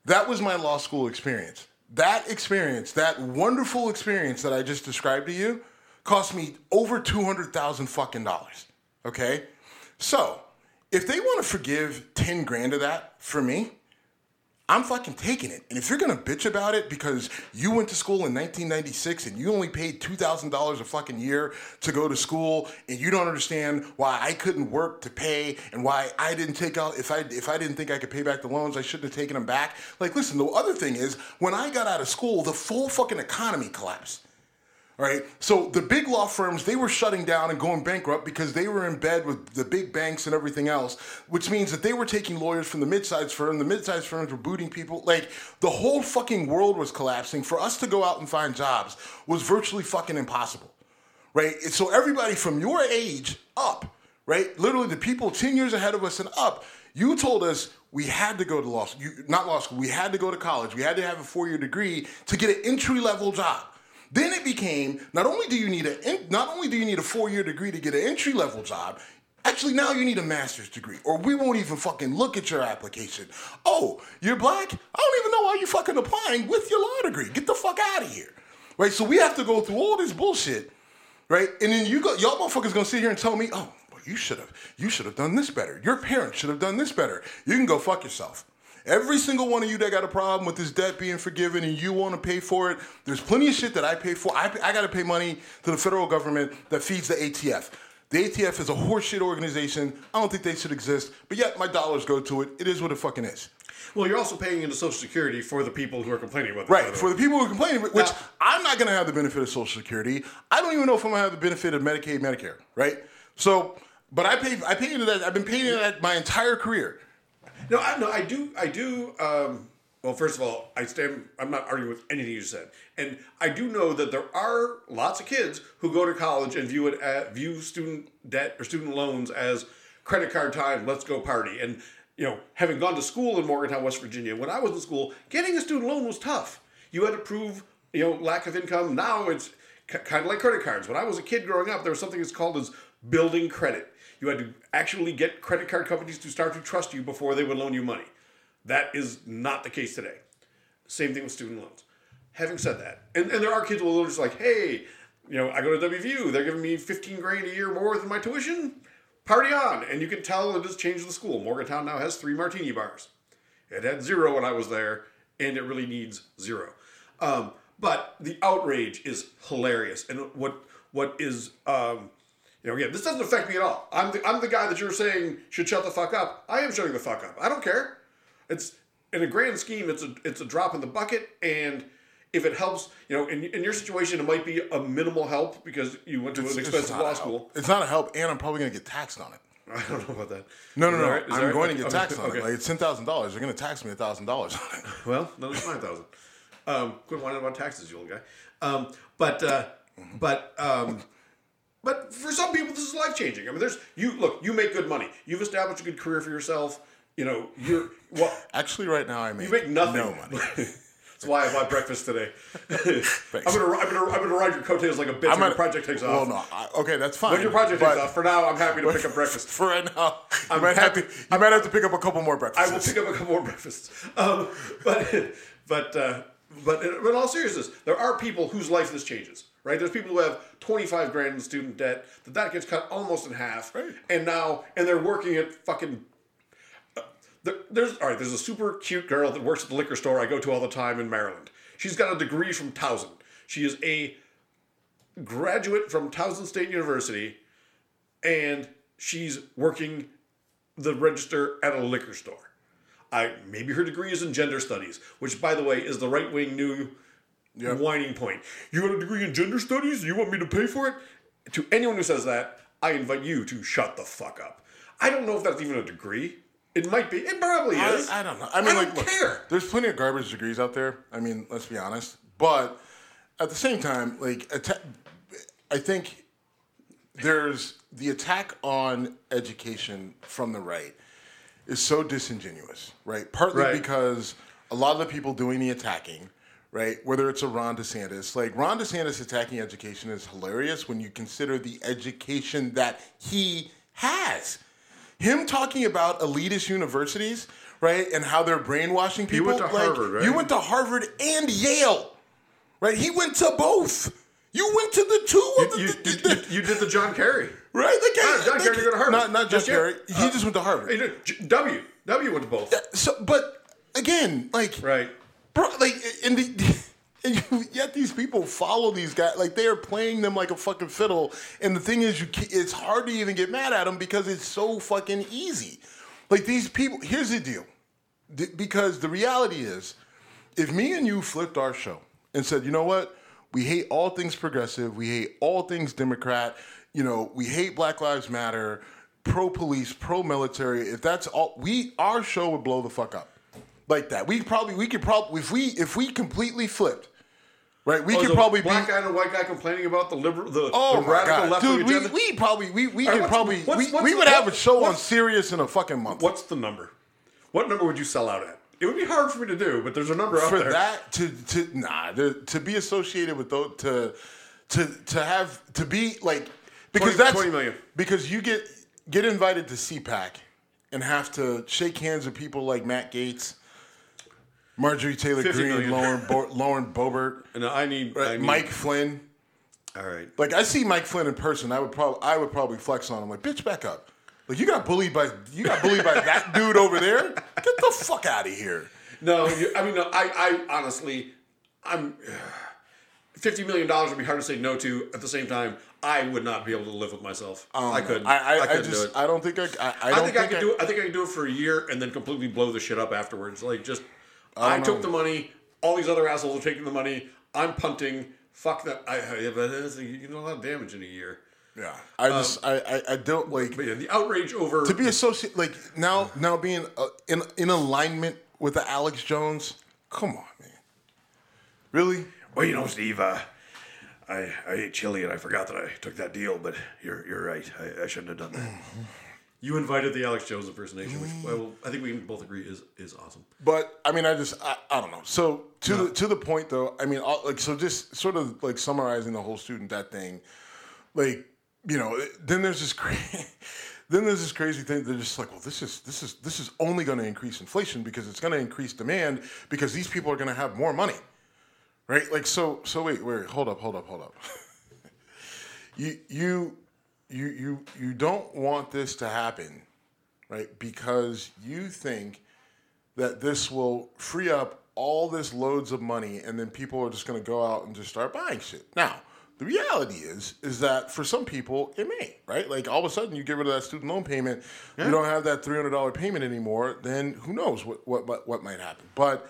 [SPEAKER 3] that was my law school experience. That experience, that wonderful experience that I just described to you, cost me over two hundred thousand fucking dollars. Okay, so if they want to forgive ten grand of that for me, I'm fucking taking it. And if you're gonna bitch about it because you went to school in 1996 and you only paid two thousand dollars a fucking year to go to school, and you don't understand why I couldn't work to pay and why I didn't take out if I if I didn't think I could pay back the loans, I shouldn't have taken them back. Like, listen, the other thing is when I got out of school, the full fucking economy collapsed. Right. So the big law firms, they were shutting down and going bankrupt because they were in bed with the big banks and everything else, which means that they were taking lawyers from the mid-sized firm. The mid-sized firms were booting people. Like the whole fucking world was collapsing. For us to go out and find jobs was virtually fucking impossible. Right? And so everybody from your age up, right? Literally the people 10 years ahead of us and up, you told us we had to go to law school, you, not law school, we had to go to college. We had to have a four-year degree to get an entry-level job. Then it became not only do you need a not only do you need a four year degree to get an entry level job. Actually, now you need a master's degree, or we won't even fucking look at your application. Oh, you're black? I don't even know why you're fucking applying with your law degree. Get the fuck out of here, right? So we have to go through all this bullshit, right? And then you go, y'all motherfuckers gonna sit here and tell me, oh, well, you should have, you should have done this better. Your parents should have done this better. You can go fuck yourself. Every single one of you that got a problem with this debt being forgiven and you want to pay for it, there's plenty of shit that I pay for. I, I got to pay money to the federal government that feeds the ATF. The ATF is a horseshit organization. I don't think they should exist, but yet my dollars go to it. It is what it fucking is.
[SPEAKER 2] Well, you're also paying into Social Security for the people who are complaining about.
[SPEAKER 3] Right, for the people who are complaining, which now, I'm not going to have the benefit of Social Security. I don't even know if I'm going to have the benefit of Medicaid, Medicare, right? So, but I pay, I pay into that. I've been paying into that my entire career.
[SPEAKER 2] No, I, no, I do. I do. Um, well, first of all, I stand. I'm not arguing with anything you said, and I do know that there are lots of kids who go to college and view it at, view student debt or student loans as credit card time. Let's go party. And you know, having gone to school in Morgantown, West Virginia, when I was in school, getting a student loan was tough. You had to prove you know lack of income. Now it's c- kind of like credit cards. When I was a kid growing up, there was something that's called as building credit. You had to actually get credit card companies to start to trust you before they would loan you money. That is not the case today. Same thing with student loans. Having said that, and, and there are kids who are just like, hey, you know, I go to WVU, they're giving me 15 grand a year more than my tuition. Party on. And you can tell it has changed the school. Morgantown now has three martini bars. It had zero when I was there, and it really needs zero. Um, but the outrage is hilarious. And what what is um, you know, again, this doesn't affect me at all. I'm the, I'm the guy that you're saying should shut the fuck up. I am shutting the fuck up. I don't care. It's in a grand scheme, it's a it's a drop in the bucket, and if it helps, you know, in, in your situation, it might be a minimal help because you went to it's, an expensive law school.
[SPEAKER 3] It's not a help, and I'm probably going to get taxed on it. *laughs*
[SPEAKER 2] I don't know about that.
[SPEAKER 3] No, no, no. Right? I'm right? going to get taxed okay. on it. Like it's ten thousand dollars. They're going to tax me a thousand dollars on it. *laughs*
[SPEAKER 2] Well, no, it's nine thousand. Um, quit whining about taxes, you old guy. Um, but uh, but um, but for some people, this is life changing. I mean, there's you look. You make good money. You've established a good career for yourself. You know, you're well. *laughs*
[SPEAKER 3] Actually, right now I make,
[SPEAKER 2] you make nothing.
[SPEAKER 3] No money. *laughs*
[SPEAKER 2] That's why I bought breakfast today. *laughs* I'm gonna, I'm gonna, I'm gonna ride your coattails like a bitch when your project takes off.
[SPEAKER 3] Well, no, I, okay, that's fine.
[SPEAKER 2] When your project takes off, for now, I'm happy to pick up breakfast.
[SPEAKER 3] For right now, I might have to. I might have to pick up a couple more breakfasts.
[SPEAKER 2] I will pick up a couple more breakfasts. Um, but, but, uh, but in all seriousness, there are people whose life this changes right? There's people who have 25 grand in student debt that that gets cut almost in half,
[SPEAKER 3] right.
[SPEAKER 2] and now and they're working at fucking. Uh, there, there's all right. There's a super cute girl that works at the liquor store I go to all the time in Maryland. She's got a degree from Towson. She is a graduate from Towson State University, and she's working the register at a liquor store. I maybe her degree is in gender studies, which by the way is the right wing new Yep. Whining point. You got a degree in gender studies? You want me to pay for it? To anyone who says that, I invite you to shut the fuck up. I don't know if that's even a degree. It might be. It probably
[SPEAKER 3] I,
[SPEAKER 2] is.
[SPEAKER 3] I don't know. I mean,
[SPEAKER 2] I
[SPEAKER 3] like,
[SPEAKER 2] don't
[SPEAKER 3] look,
[SPEAKER 2] care.
[SPEAKER 3] there's plenty of garbage degrees out there. I mean, let's be honest. But at the same time, like, I think there's the attack on education from the right is so disingenuous, right? Partly
[SPEAKER 2] Right.
[SPEAKER 3] because a lot of the people doing the attacking, right, whether it's a Ron DeSantis, like Ron DeSantis attacking education is hilarious when you consider the education that he has. Him talking about elitist universities, right, and how they're brainwashing people.
[SPEAKER 2] You went to
[SPEAKER 3] like,
[SPEAKER 2] Harvard, right?
[SPEAKER 3] You went to Harvard and Yale, right? He went to both. You went to the two of the,
[SPEAKER 2] you,
[SPEAKER 3] the-
[SPEAKER 2] you,
[SPEAKER 3] the-
[SPEAKER 2] you, you did the John Kerry.
[SPEAKER 3] right? Like,
[SPEAKER 2] Ah, John Kerry didn't go to Harvard.
[SPEAKER 3] Not, not
[SPEAKER 2] Just
[SPEAKER 3] John Kerry. He
[SPEAKER 2] Uh,
[SPEAKER 3] just went to Harvard.
[SPEAKER 2] W. did- J- W. W went to both.
[SPEAKER 3] So, but again, like,
[SPEAKER 2] Right.
[SPEAKER 3] Bro, like, and, the, *laughs* and yet these people follow these guys like they are playing them like a fucking fiddle. And the thing is, you it's hard to even get mad at them because it's so fucking easy. Like these people. Here's the deal, because the reality is, if me and you flipped our show and said, you know what, we hate all things progressive, we hate all things Democrat, you know, we hate Black Lives Matter, pro police, pro military. If that's all, we our show would blow the fuck up like that. We probably we could probably if we if we completely flipped, right? We
[SPEAKER 2] Oh,
[SPEAKER 3] could probably
[SPEAKER 2] black
[SPEAKER 3] be.
[SPEAKER 2] guy and a white guy complaining about the liberal, the,
[SPEAKER 3] Oh
[SPEAKER 2] the radical left
[SPEAKER 3] dude! We,
[SPEAKER 2] agenda.
[SPEAKER 3] we probably we, we could probably
[SPEAKER 2] what's-
[SPEAKER 3] we,
[SPEAKER 2] what's-
[SPEAKER 3] we would have a show on Sirius in a fucking month.
[SPEAKER 2] What's the number? What number would you sell out at? It would be hard for me to do, but there's a number out
[SPEAKER 3] for
[SPEAKER 2] there.
[SPEAKER 3] that to to nah to, to be associated with those to to to have to be like because
[SPEAKER 2] 20
[SPEAKER 3] that's
[SPEAKER 2] 20 million.
[SPEAKER 3] because you get get invited to CPAC and have to shake hands with people like Matt Gaetz, Marjorie Taylor
[SPEAKER 2] 50
[SPEAKER 3] Greene,
[SPEAKER 2] million.
[SPEAKER 3] Lauren Bo- Lauren Boebert, *laughs*
[SPEAKER 2] and I need, I
[SPEAKER 3] right,
[SPEAKER 2] need
[SPEAKER 3] Mike Flynn.
[SPEAKER 2] All right.
[SPEAKER 3] Like I see Mike Flynn in person, I would probably I would probably flex on him like, bitch, back up. Like you got bullied by you got bullied by that *laughs* dude over there. Get the fuck out of here.
[SPEAKER 2] No, you, I mean, no, I, I honestly, I'm. *sighs* Fifty million dollars would be hard to say no to. At the same time, I would not be able to live with myself. I um, couldn't.
[SPEAKER 3] I I, I,
[SPEAKER 2] couldn't
[SPEAKER 3] just
[SPEAKER 2] do it.
[SPEAKER 3] I don't think I I, I
[SPEAKER 2] I
[SPEAKER 3] don't
[SPEAKER 2] think, I could do it. I think I could do it for a year and then completely blow the shit up afterwards. Like just, I,
[SPEAKER 3] don't
[SPEAKER 2] took the money. All these other assholes are taking the money. I'm punting. Fuck that. I, I but you can do a lot of damage in a year.
[SPEAKER 3] Yeah, I just I, I I don't like
[SPEAKER 2] But yeah, the outrage over
[SPEAKER 3] to be associated like now now being uh, in in alignment with the Alex Jones. Come on, man. Really?
[SPEAKER 2] Well, you know, Steve, uh, I I ate chili and I forgot that I took that deal. But you're you're right. I, I shouldn't have done that. You invited the Alex Jones impersonation, which well, I think we can both agree is is awesome.
[SPEAKER 3] But I mean, I just I, I don't know. So to the to the point though, I mean, all, like so just sort of like summarizing the whole student debt thing, like you know, then there's this crazy. *laughs* Then there's this crazy thing. They're just like, well, this is this is this is only going to increase inflation because it's going to increase demand because these people are going to have more money, right? Like, so so wait, wait, hold up, hold up, hold up. *laughs* you you you you you don't want this to happen, right? Because you think that this will free up all this loads of money and then people are just going to go out and just start buying shit. Now, the reality is is that for some people it may, right? Like all of a sudden you get rid of that student loan payment, you don't have that $300 payment anymore, then who knows what what what, what might happen. But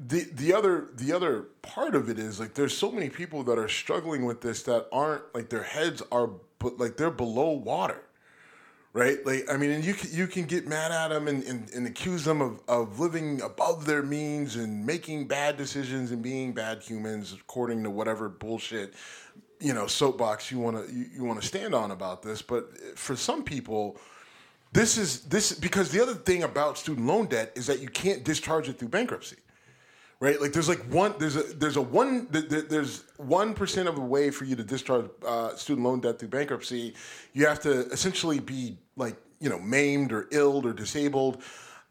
[SPEAKER 3] the the other the other part of it is like there's so many people that are struggling with this that aren't like their heads are but like they're below water right? Like, I mean, and you can, you can get mad at them and, and, and accuse them of, of living above their means and making bad decisions and being bad humans according to whatever bullshit, you know, soapbox you want to you, you want to stand on about this. But for some people, this is this because the other thing about student loan debt is that you can't discharge it through bankruptcy right? Like there's like one there's a there's a one th- th- there's one percent of a way for you to discharge uh, student loan debt through bankruptcy. You have to essentially be like you know maimed or ill or disabled.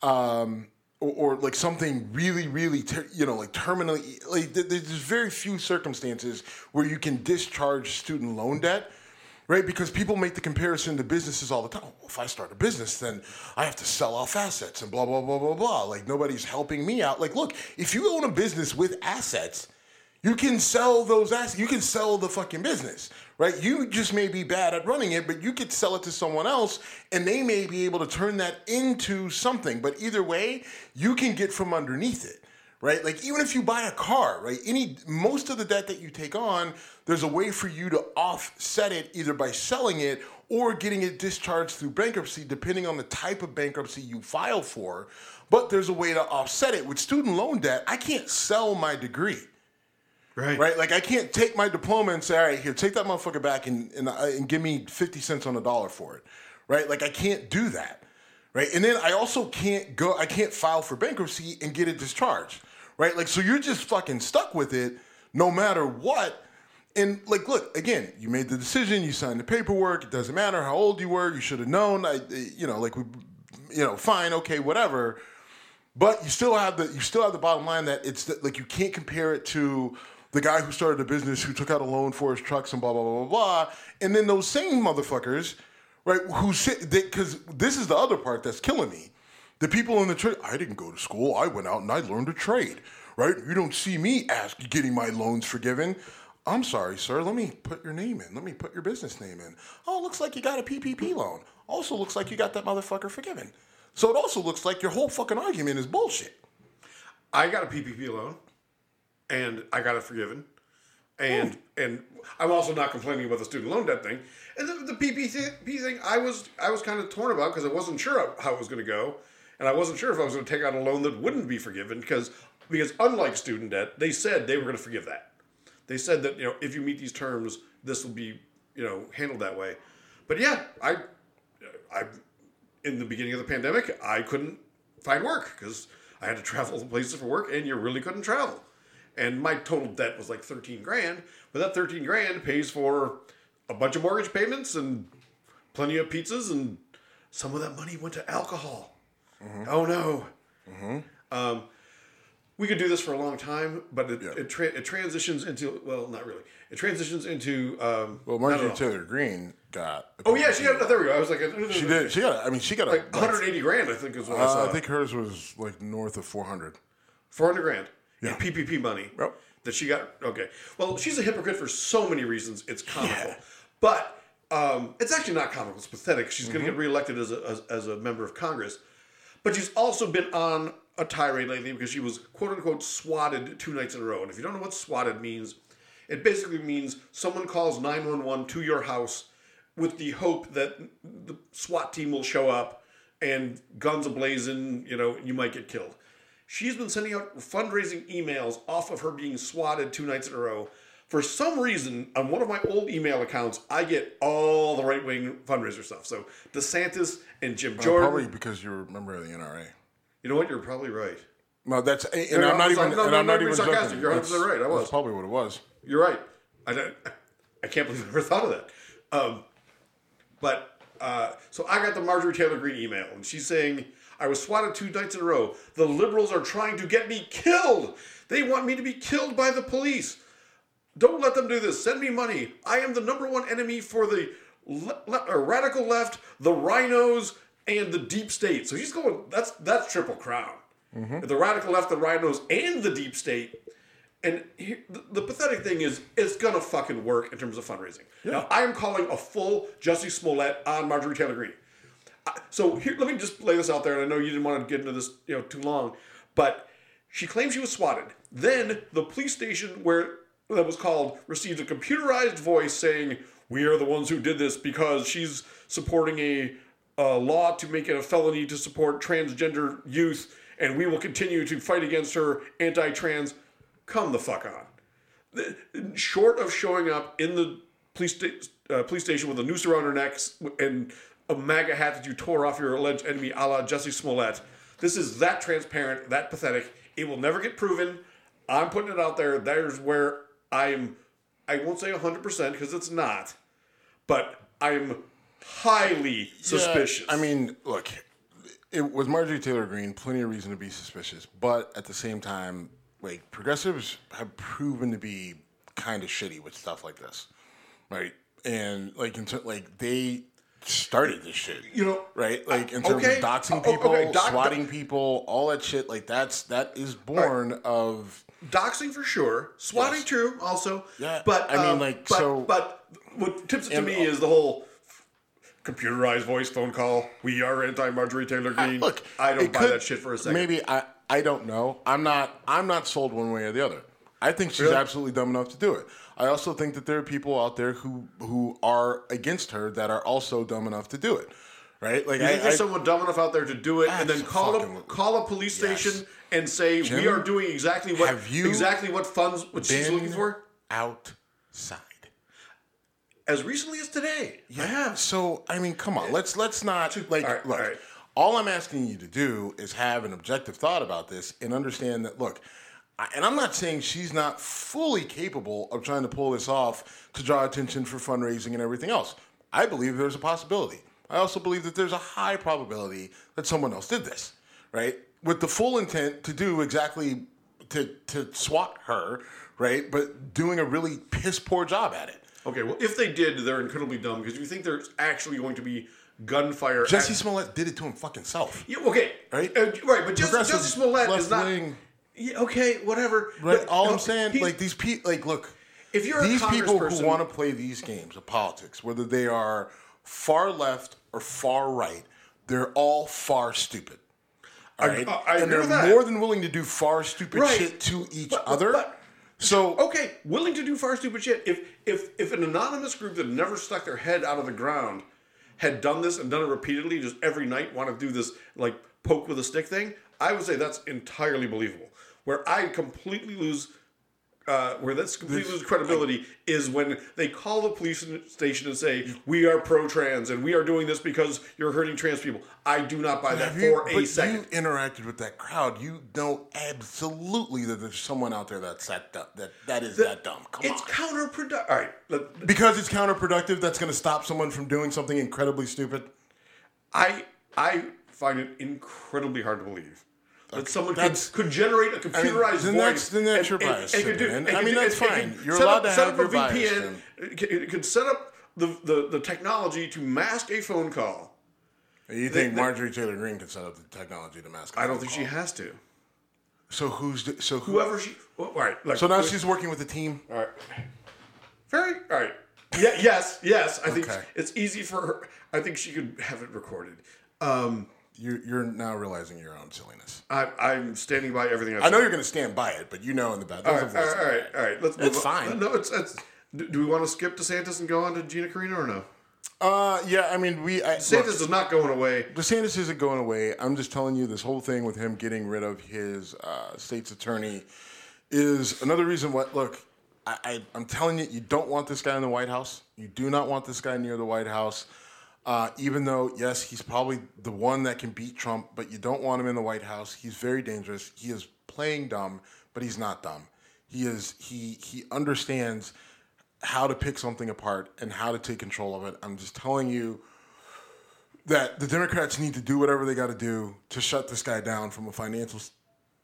[SPEAKER 3] Um, or, or like something really, really, ter- you know, like terminally, like th- there's very few circumstances where you can discharge student loan debt right? Because people make the comparison to businesses all the time. Well, if I start a business, then I have to sell off assets and blah blah blah blah blah. Like nobody's helping me out. Like, look, if you own a business with assets, you can sell those assets. You can sell the fucking business, right? You just may be bad at running it, but you could sell it to someone else, and they may be able to turn that into something. But either way, you can get from underneath it right? Like even if you buy a car, right? Any most of the debt that you take on, there's a way for you to offset it either by selling it or getting it discharged through bankruptcy, depending on the type of bankruptcy you file for. But there's a way to offset it. With student loan debt, I can't sell my degree.
[SPEAKER 2] Right.
[SPEAKER 3] Right? Like, I can't take my diploma and say, all right, here, take that motherfucker back and, and, uh, and give me 50 cents on the dollar for it. Right? Like, I can't do that. Right? And then I also can't go, I can't file for bankruptcy and get it discharged. Right? Like, so you're just fucking stuck with it no matter what. And like, look, again, you made the decision, you signed the paperwork. It doesn't matter how old you were. You should have known. I, you know, like we, you know, fine, okay, whatever. But you still have the you still have the bottom line that it's the, like you can't compare it to the guy who started a business who took out a loan for his trucks and blah blah blah blah blah. And then those same motherfuckers, right? Who sit because this is the other part that's killing me. The people in the trade. I didn't go to school. I went out and I learned a trade. Right? You don't see me ask getting my loans forgiven. I'm sorry, sir. Let me put your name in. Let me put your business name in. Oh, looks like you got a PPP loan. Also looks like you got that motherfucker forgiven. So it also looks like your whole fucking argument is bullshit.
[SPEAKER 2] I got a PPP loan, and I got it forgiven, and and I'm also not complaining about the student loan debt thing. And the, the PPP thing, I was I was kind of torn about because I wasn't sure how it was going to go, and I wasn't sure if I was going to take out a loan that wouldn't be forgiven because because unlike student debt, they said they were going to forgive that. They said that you know if you meet these terms, this will be you know handled that way. But yeah, I I in the beginning of the pandemic, I couldn't find work because I had to *laughs* travel to places for work, and you really couldn't travel. And my total debt was like thirteen grand, but that thirteen grand pays for a bunch of mortgage payments and plenty of pizzas, and some of that money went to alcohol. Oh no. Um, we could do this for a long time, but it, it, tra- it transitions into well, not really. It transitions into um,
[SPEAKER 3] Well, Marjorie. Taylor Greene got.
[SPEAKER 2] Oh yeah, she got. There we go. I was like,
[SPEAKER 3] She did. She got. I mean, she got a.
[SPEAKER 2] like 180 grand. I think is what I
[SPEAKER 3] uh,
[SPEAKER 2] saw.
[SPEAKER 3] I think hers was like north of 400.
[SPEAKER 2] 400 grand
[SPEAKER 3] Yeah.
[SPEAKER 2] in PPP money
[SPEAKER 3] Yep.
[SPEAKER 2] that she got. Okay. Well, she's a hypocrite for so many reasons. It's comical. But um, it's actually not comical. It's pathetic. She's going to get reelected as a, as, as a member of Congress. But she's also been on a tirade lately because she was quote unquote swatted two nights in a row. And if you don't know what swatted means, it basically means someone calls 911 to your house with the hope that the SWAT team will show up and guns ablazing, you know, you might get killed. She's been sending out fundraising emails off of her being swatted two nights in a row. For some reason, on one of my old email accounts, I get all the right wing fundraiser stuff. So DeSantis and Jim Jordan.
[SPEAKER 3] Probably because you're a member of the NRA.
[SPEAKER 2] You know what? You're probably right.
[SPEAKER 3] No, that's and
[SPEAKER 2] No, no,
[SPEAKER 3] I'm not even.
[SPEAKER 2] No,
[SPEAKER 3] and
[SPEAKER 2] no,
[SPEAKER 3] I'm
[SPEAKER 2] no,
[SPEAKER 3] not even
[SPEAKER 2] sarcastic.
[SPEAKER 3] joking.
[SPEAKER 2] You're 100% right. I was.
[SPEAKER 3] That's probably what it was.
[SPEAKER 2] You're right. I don't, *laughs* I can't believe I never thought of that. Um, but uh, so I got the Marjorie Taylor Greene email, and she's saying I was swatted two nights in a row. The liberals are trying to get me killed. They want me to be killed by the police. Don't let them do this. Send me money. I am the number one enemy for the le- le- radical left, the RINOs, and the deep state. So she's going. That's that's triple crown. Mm-hmm. The radical left, the RINOs, and the deep state. And here, the, the pathetic thing is, it's gonna fucking work in terms of fundraising. Now, I am calling a full Jussie Smollett on Marjorie Taylor Greene. So here, let me just lay this out there, and I know you didn't want to get into this, you know, too long, but she claims she was swatted. Then the police station where that was called received a computerized voice saying, "We are the ones who did this because she's supporting a, a law to make it a felony to support transgender youth, and we will continue to fight against her anti-trans." Come the fuck on short of showing up in the police sta- uh, police station with a noose around her neck and a MAGA hat that you tore off your alleged enemy, a la Jussie Smollett, this is that transparent, that pathetic. It will never get proven. I'm putting it out there. There's where I am. I won't say 100 percent because it's not, but I'm highly suspicious.
[SPEAKER 3] I mean, look, it was Marjorie Taylor Greene. Plenty of reason to be suspicious, but at the same time, like progressives have proven to be kind of shitty with stuff like this, right? And like, in ter- like they started this shit.
[SPEAKER 2] You know,
[SPEAKER 3] right? Like in terms
[SPEAKER 2] okay,
[SPEAKER 3] of doxing
[SPEAKER 2] oh,
[SPEAKER 3] people,
[SPEAKER 2] okay, doc-
[SPEAKER 3] swatting people, all that shit. Like that's that is born of
[SPEAKER 2] doxing for sure, swatting
[SPEAKER 3] Yes.
[SPEAKER 2] true also.
[SPEAKER 3] Yeah,
[SPEAKER 2] but
[SPEAKER 3] I mean,
[SPEAKER 2] um,
[SPEAKER 3] like,
[SPEAKER 2] but,
[SPEAKER 3] so-
[SPEAKER 2] But what tips it to me is the whole computerized voice phone call. We are anti Marjorie Taylor Greene.
[SPEAKER 3] look.
[SPEAKER 2] I don't buy
[SPEAKER 3] could-
[SPEAKER 2] that shit for a second.
[SPEAKER 3] Maybe I I don't know. I'm not I'm not sold one way or the other. I think she's
[SPEAKER 2] Really?
[SPEAKER 3] absolutely dumb enough to do it. I also think that there are people out there who who are against her that are also dumb enough to do it. Right? Like
[SPEAKER 2] You think
[SPEAKER 3] I,
[SPEAKER 2] there's
[SPEAKER 3] I-
[SPEAKER 2] someone dumb enough out there to do it, and then call a call a police
[SPEAKER 3] Yes.
[SPEAKER 2] station and say we are doing exactly what exactly what funds what she's looking for?
[SPEAKER 3] outside.
[SPEAKER 2] As recently as today, I have.
[SPEAKER 3] So I mean, come on, let's let's not like
[SPEAKER 2] all right,
[SPEAKER 3] look.
[SPEAKER 2] all right.
[SPEAKER 3] All I'm asking you to do is have an objective thought about this and understand that look. And I'm not saying she's not fully capable of trying to pull this off to draw attention for fundraising and everything else. I believe there's a possibility. I also believe that there's a high probability that someone else did this, right? With the full intent to do exactly to to swat her, right? But doing a really piss poor job at it.
[SPEAKER 2] Okay, well, if they did, they're incredibly dumb because you think there's actually going to be gunfire. Jussie
[SPEAKER 3] Smollett did it to him fucking self.
[SPEAKER 2] Yeah, okay,
[SPEAKER 3] Right?
[SPEAKER 2] uh, right, but Jesse, Jussie Smollett is not. Yeah, okay, whatever.
[SPEAKER 3] Right.
[SPEAKER 2] But,
[SPEAKER 3] All
[SPEAKER 2] no,
[SPEAKER 3] I'm saying, like these people, like look,
[SPEAKER 2] If you're a
[SPEAKER 3] these people who want to play these games of politics, whether they are far left or far right, they're all far stupid. All right,
[SPEAKER 2] I- I
[SPEAKER 3] and they're more than willing to do far stupid
[SPEAKER 2] Right.
[SPEAKER 3] shit to each
[SPEAKER 2] But-
[SPEAKER 3] other.
[SPEAKER 2] but-
[SPEAKER 3] so
[SPEAKER 2] okay, willing to do far stupid shit. If if if an anonymous group that never stuck their head out of the ground had done this and done it repeatedly, just every night, want to do this like poke with a stick thing, I would say that's entirely believable. Where I completely lose. Uh, where that's completely lose credibility is when they call the police station and say we are pro-trans and we are doing this because you're hurting trans people. I do not buy that
[SPEAKER 3] you,
[SPEAKER 2] for a
[SPEAKER 3] but
[SPEAKER 2] second.
[SPEAKER 3] you interacted with that crowd. You know absolutely that there's someone out there that's that dumb, that that is that dumb. Come
[SPEAKER 2] it's
[SPEAKER 3] on.
[SPEAKER 2] counterproductive. All right, let-
[SPEAKER 3] Because it's counterproductive, that's going to stop someone from doing something incredibly stupid.
[SPEAKER 2] I I find it incredibly hard to believe that someone could, could generate a computerized
[SPEAKER 3] then
[SPEAKER 2] voice.
[SPEAKER 3] that's- then that's your bias,
[SPEAKER 2] could do-
[SPEAKER 3] man.
[SPEAKER 2] and
[SPEAKER 3] I mean,
[SPEAKER 2] do-
[SPEAKER 3] that's
[SPEAKER 2] and- and
[SPEAKER 3] fine. You're
[SPEAKER 2] set
[SPEAKER 3] allowed
[SPEAKER 2] up-
[SPEAKER 3] to
[SPEAKER 2] set
[SPEAKER 3] have
[SPEAKER 2] up a
[SPEAKER 3] your bias,
[SPEAKER 2] VPN. It could- It could set up the, the, the technology to mask a phone call.
[SPEAKER 3] You think Marjorie Taylor Greene could set up the technology to mask? a
[SPEAKER 2] I don't think
[SPEAKER 3] call.
[SPEAKER 2] she has to.
[SPEAKER 3] So who's the- so who?
[SPEAKER 2] Whoever she. Well, all right. Like,
[SPEAKER 3] So now she's working with the team.
[SPEAKER 2] All right. Very. All right. Yeah. Yes. Yes. I think
[SPEAKER 3] Okay.
[SPEAKER 2] it's easy for her. I think she could have it recorded. Um,
[SPEAKER 3] You're you're now realizing your own silliness.
[SPEAKER 2] I, I'm standing by everything I've
[SPEAKER 3] I know
[SPEAKER 2] said.
[SPEAKER 3] you're going to stand by it, but you know in the back.
[SPEAKER 2] All right, all right, all right, all right. Let's.
[SPEAKER 3] It's
[SPEAKER 2] on.
[SPEAKER 3] fine.
[SPEAKER 2] No, it's it's. Do, do we want to skip DeSantis and go on to Gina Carano or no?
[SPEAKER 3] Uh, yeah, I mean, we. I,
[SPEAKER 2] DeSantis
[SPEAKER 3] look,
[SPEAKER 2] is not going away.
[SPEAKER 3] DeSantis isn't going away. I'm just telling you, this whole thing with him getting rid of his uh, state's attorney is another reason. What? Look, I, I, I'm telling you, you don't want this guy in the White House. You do not want this guy near the White House. Uh, even though, yes, he's probably the one that can beat Trump, but you don't want him in the White House. He's very dangerous. He is playing dumb, but he's not dumb. He is. He he understands how to pick something apart and how to take control of it. I'm just telling you that the Democrats need to do whatever they got to do to shut this guy down from a financial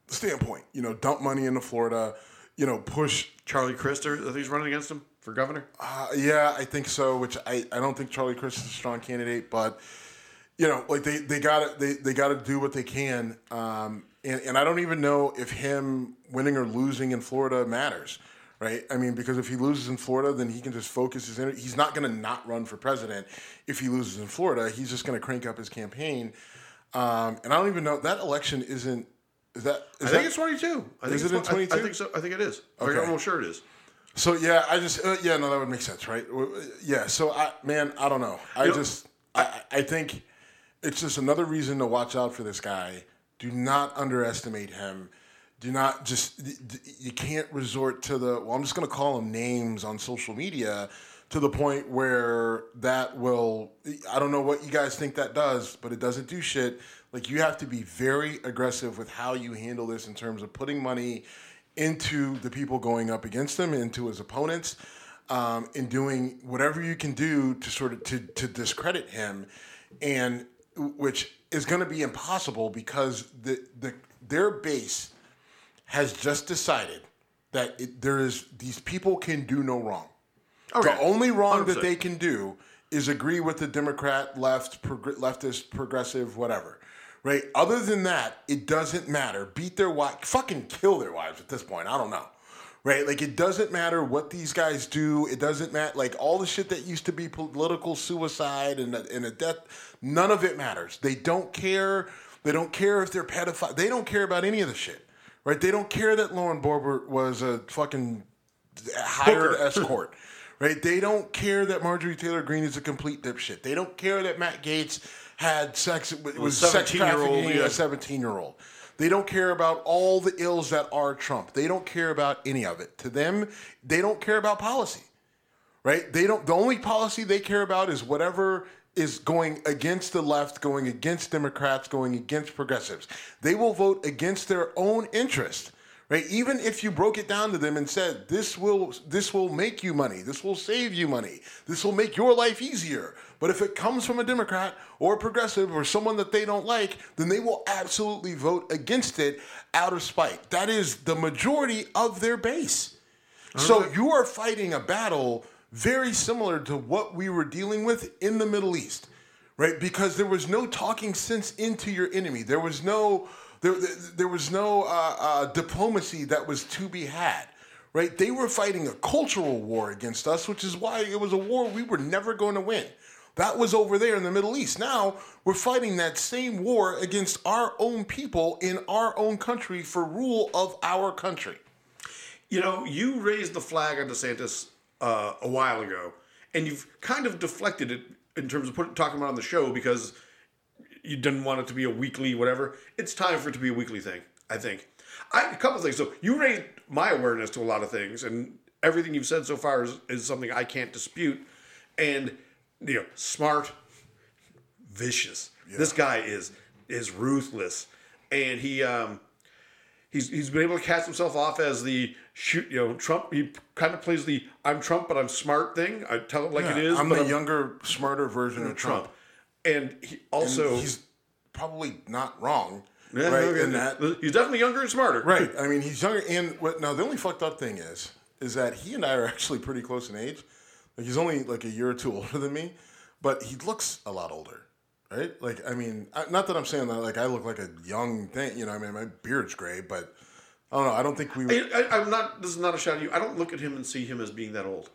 [SPEAKER 3] standpoint. You know, dump money into Florida. You know, push.
[SPEAKER 2] Charlie Krister, that he's running against him for governor.
[SPEAKER 3] Uh, yeah, I think so. Which I, I don't think Charlie Crist is a strong candidate, but you know, like they they got to they, they got to do what they can. Um, and, and I don't even know if him winning or losing in Florida matters. Right? I mean, because if he loses in Florida, then he can just focus his energy. He's not going to not run for president if he loses in Florida. He's just going to crank up his campaign. Um, and I don't even know that election isn't. Is that? Is
[SPEAKER 2] I
[SPEAKER 3] that,
[SPEAKER 2] think it's 22. I think
[SPEAKER 3] Is
[SPEAKER 2] it's
[SPEAKER 3] it in
[SPEAKER 2] I-
[SPEAKER 3] 22?
[SPEAKER 2] I, think so. I think it is.
[SPEAKER 3] Okay.
[SPEAKER 2] I'm almost sure it is.
[SPEAKER 3] So yeah, I just uh, yeah no that would make sense, right? Yeah. So I man, I don't know. I just I, I think it's just another reason to watch out for this guy. Do not underestimate him. Do not just you can't resort to the well. I'm just going to call him names on social media to the point where that will I don't know what you guys think that does, but it doesn't do shit. Like you have to be very aggressive with how you handle this in terms of putting money into the people going up against him, into his opponents, um, and doing whatever you can do to sort of to, to discredit him, and which is going to be impossible because the the their base has just decided that it, there is these people can do no wrong.
[SPEAKER 2] Okay.
[SPEAKER 3] The only wrong that
[SPEAKER 2] 100%.
[SPEAKER 3] they can do is agree with the Democrat, left, prog- leftist, progressive, whatever. Right? Other than that, it doesn't matter. Beat their wife, fucking kill their wives at this point. I don't know. Right? Like it doesn't matter what these guys do. It doesn't matter. Like all the shit that used to be political suicide and a, and a death. None of it matters. They don't care. They don't care if they're pedophile. They don't care about any of the shit. right? They don't care that Lauren Boebert was a fucking hired escort, *laughs* right? They don't care that Marjorie Taylor Greene is a complete dipshit. They don't care that Matt Gaetz had sex was, was sex
[SPEAKER 2] 17-year-old,
[SPEAKER 3] trafficking
[SPEAKER 2] yeah.
[SPEAKER 3] a seventeen year old. They don't care about all the ills that are Trump. They don't care about any of it. To them, they don't care about policy right? They don't. The only policy they care about is whatever is going against the left, going against Democrats, going against progressives. They will vote against their own interest, right? Even if you broke it down to them and said this will this will make you money, this will save you money, this will make your life easier. But if it comes from a Democrat or a progressive or someone that they don't like, then they will absolutely vote against it out of spite. That is the majority of their base. So you are fighting a battle very similar to what we were dealing with in the Middle East, right? Because there was no talking sense into your enemy. There was no there, there, was no uh, uh, diplomacy that was to be had, right? They were fighting a cultural war against us, which is why it was a war we were never going to win. That was over there in the Middle East. Now we're fighting that same war against our own people in our own country for rule of our country.
[SPEAKER 2] You know, you raised the flag on DeSantis uh, a while ago, and you've kind of deflected it in terms of put, talking about on the show because you didn't want it to be a weekly whatever. It's time for it to be a weekly thing. I think. I, a couple of things. So you raised my awareness to a lot of things, and everything you've said so far is, is something I can't dispute. And you know, smart, vicious. This guy is is ruthless, and he um, he's he's been able to cast himself off as the shoot. You know, Trump. He kind of plays the "I'm Trump, but I'm smart" thing. I tell it like it is.
[SPEAKER 3] I'm the younger, smarter version of Trump.
[SPEAKER 2] Trump, and he also
[SPEAKER 3] he's probably not wrong,
[SPEAKER 2] Yeah,
[SPEAKER 3] right?
[SPEAKER 2] okay.
[SPEAKER 3] In that,
[SPEAKER 2] he's definitely younger and smarter.
[SPEAKER 3] right? I mean, he's younger, and what? Now, the only fucked up thing is, is that he and I are *laughs* actually pretty close in age. Like he's only like a year or two *laughs* older than me, but he looks a lot older, right? Like, I mean, not that I'm saying that like I look like a young thing, you know. I mean, my beard's gray, but I don't know. I don't think we.
[SPEAKER 2] I, I, I'm not. This is not a shot at you. I don't look at him and see him as being that old.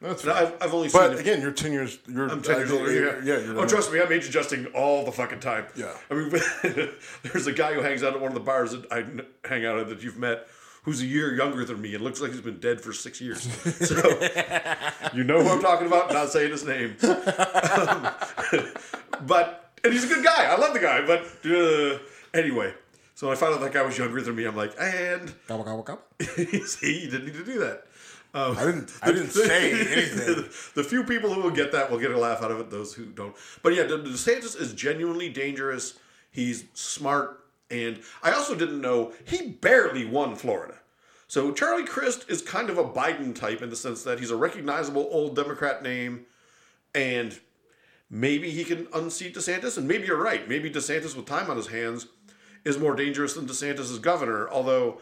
[SPEAKER 3] That's
[SPEAKER 2] No,
[SPEAKER 3] fine.
[SPEAKER 2] I've, I've only seen.
[SPEAKER 3] but
[SPEAKER 2] him.
[SPEAKER 3] again, you're ten years. You're
[SPEAKER 2] I'm ten years older. Yeah,
[SPEAKER 3] yeah. You're
[SPEAKER 2] oh, trust me, I'm age adjusting all the fucking time.
[SPEAKER 3] Yeah.
[SPEAKER 2] I mean, *laughs* there's a guy who hangs out at one of the bars that I hang out at that you've met, who's a year younger than me and looks like he's been dead for six years. *laughs* So you know who I'm talking about. Not saying his name, *laughs* Um, but and he's a good guy. I love the guy. But uh, anyway, so when I found out that guy was younger than me. I'm like, and
[SPEAKER 3] Gobble, gobble, gobble.
[SPEAKER 2] see, you didn't need to do that. Um,
[SPEAKER 3] I didn't. I didn't say anything. *laughs*
[SPEAKER 2] the few people who will get that will get a laugh out of it. Those who don't. But yeah, DeSantis is genuinely dangerous. He's smart, and I also didn't know he barely won Florida. So Charlie Crist is kind of a Biden type in the sense that he's a recognizable old Democrat name, and maybe he can unseat DeSantis. And maybe you're right. Maybe DeSantis with time on his hands is more dangerous than DeSantis as governor. Although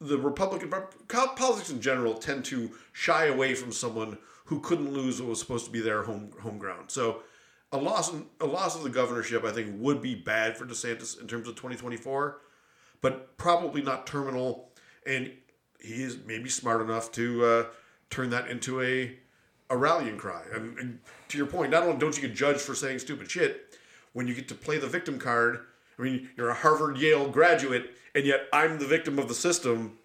[SPEAKER 2] the Republican politics in general tend to shy away from someone who couldn't lose what was supposed to be their home home ground. So a loss a loss of the governorship, I think, would be bad for DeSantis in terms of 2024, but probably not terminal. And he is maybe smart enough to uh, turn that into a a rallying cry. And, and to your point, not only don't you get judged for saying stupid shit, when you get to play the victim card. I mean, you're a Harvard Yale graduate, and yet I'm the victim of the system.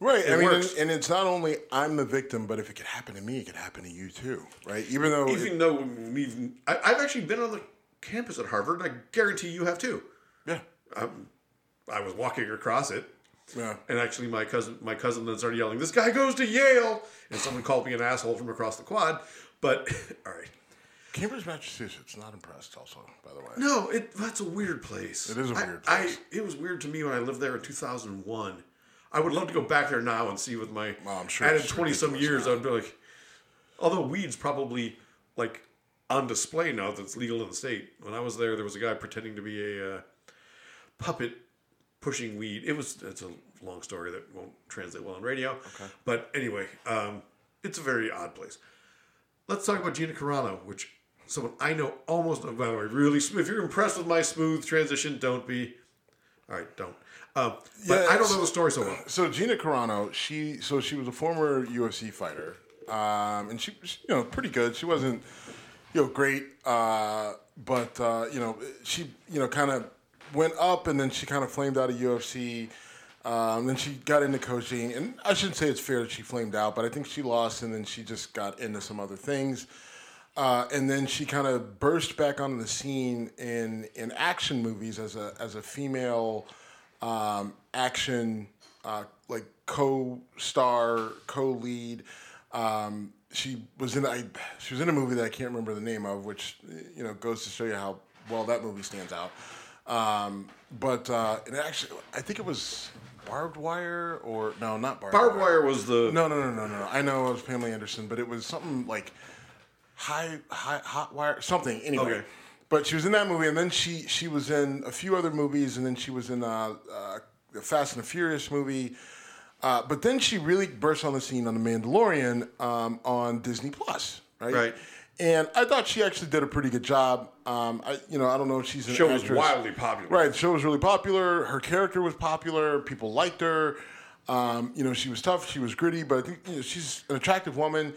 [SPEAKER 3] Right. I mean, and, and it's not only I'm the victim, but if it could happen to me, it could happen to you too. Right. Even though. it-
[SPEAKER 2] Even though we've, I, I've actually been on the campus at Harvard, and I guarantee you have too.
[SPEAKER 3] yeah.
[SPEAKER 2] Um, I was walking across it,
[SPEAKER 3] Yeah.
[SPEAKER 2] and actually my cousin, my cousin then started yelling, "This guy goes to Yale!" And someone called me an asshole from across the quad. But *laughs* all right,
[SPEAKER 3] Cambridge, Massachusetts. Not impressed. Also, by the way.
[SPEAKER 2] no, it that's a weird place.
[SPEAKER 3] It is a
[SPEAKER 2] I-
[SPEAKER 3] weird
[SPEAKER 2] I,
[SPEAKER 3] place.
[SPEAKER 2] it was weird to me when I lived there in 2001. I would love to go back there now and see with my
[SPEAKER 3] Well, I'm sure
[SPEAKER 2] added 20 some years. I'd be like, although weed's probably like on display now that's legal in the state. When I was there, there was a guy pretending to be a uh, puppet pushing weed. It was it's a long story that won't translate well on radio. Okay. But anyway, um, it's a very odd place. Let's talk about Gina Carano, which someone I know almost. By the way, really, if you're impressed with my smooth transition, don't be. All right, don't. Um, but
[SPEAKER 3] Yeah,
[SPEAKER 2] I don't know the story so well.
[SPEAKER 3] So Gina Carano, she so she was a former UFC fighter, um, and she was you know pretty good. She wasn't you know great, uh, but uh, you know she you know kind of went up, and then she kind of flamed out of UFC. Um, then she got into coaching, and I shouldn't say it's fair that she flamed out, but I think she lost, and then she just got into some other things. Uh, and then she kind of burst back onto the scene in in action movies as a as a female um, action uh, like co-star, co-lead. Um, she was in I, she was in a movie that I can't remember the name of, which you know goes to show you how well that movie stands out. Um, but uh, it actually, I think it was Barbed Wire or no, not Barbed,
[SPEAKER 2] Barbed Wire was the
[SPEAKER 3] No, no, no, no, no. I know it was Pamela Anderson, but it was something like high, high, hot wire, something. Anyway.
[SPEAKER 2] Okay.
[SPEAKER 3] But she was in that movie, and then she she was in a few other movies, and then she was in uh, uh, the Fast and the Furious movie. Uh, but then she really burst on the scene on The Mandalorian um, on Disney Plus, right?
[SPEAKER 2] Right.
[SPEAKER 3] And I thought she actually did a pretty good job. Um, I, you know, I don't know if she's an
[SPEAKER 2] show was wildly popular.
[SPEAKER 3] Right, the show was really popular. Her character was popular. People liked her. Um, you know, she was tough. She was gritty, but I think you know, she's an attractive woman.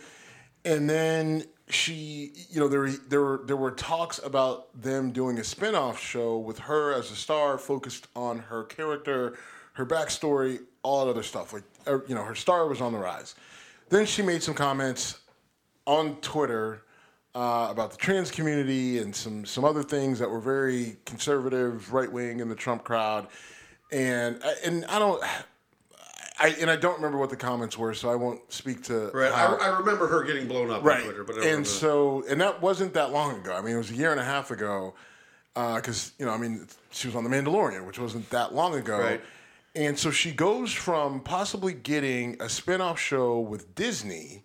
[SPEAKER 3] And then she, you know, there there were there were talks about them doing a spin-off show with her as a star, focused on her character, her backstory, all that other stuff. Like, er, you know, her star was on the rise. Then she made some comments on Twitter uh, about the trans community and some some other things that were very conservative, right wing in the Trump crowd, and and I don't. I, and I don't remember what the comments were, so I won't speak to
[SPEAKER 2] Right.
[SPEAKER 3] how-
[SPEAKER 2] I, I remember her getting blown up
[SPEAKER 3] right.
[SPEAKER 2] on Twitter, but I don't remember
[SPEAKER 3] and so and that wasn't that long ago. I mean, it was a year and a half ago, because you know, I mean, she was on The Mandalorian, which wasn't that long ago.
[SPEAKER 2] Right.
[SPEAKER 3] And so she goes from possibly getting a spin-off show with Disney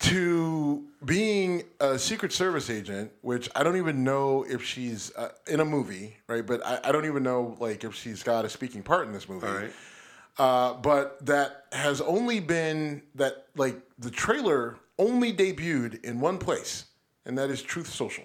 [SPEAKER 3] to being a Secret Service agent, which I don't even know if she's uh, in a movie, right? But I, I don't even know like if she's got a speaking part in this movie.
[SPEAKER 2] All right.
[SPEAKER 3] Uh, but that has only been that like the trailer only debuted in one place, and that is Truth Social,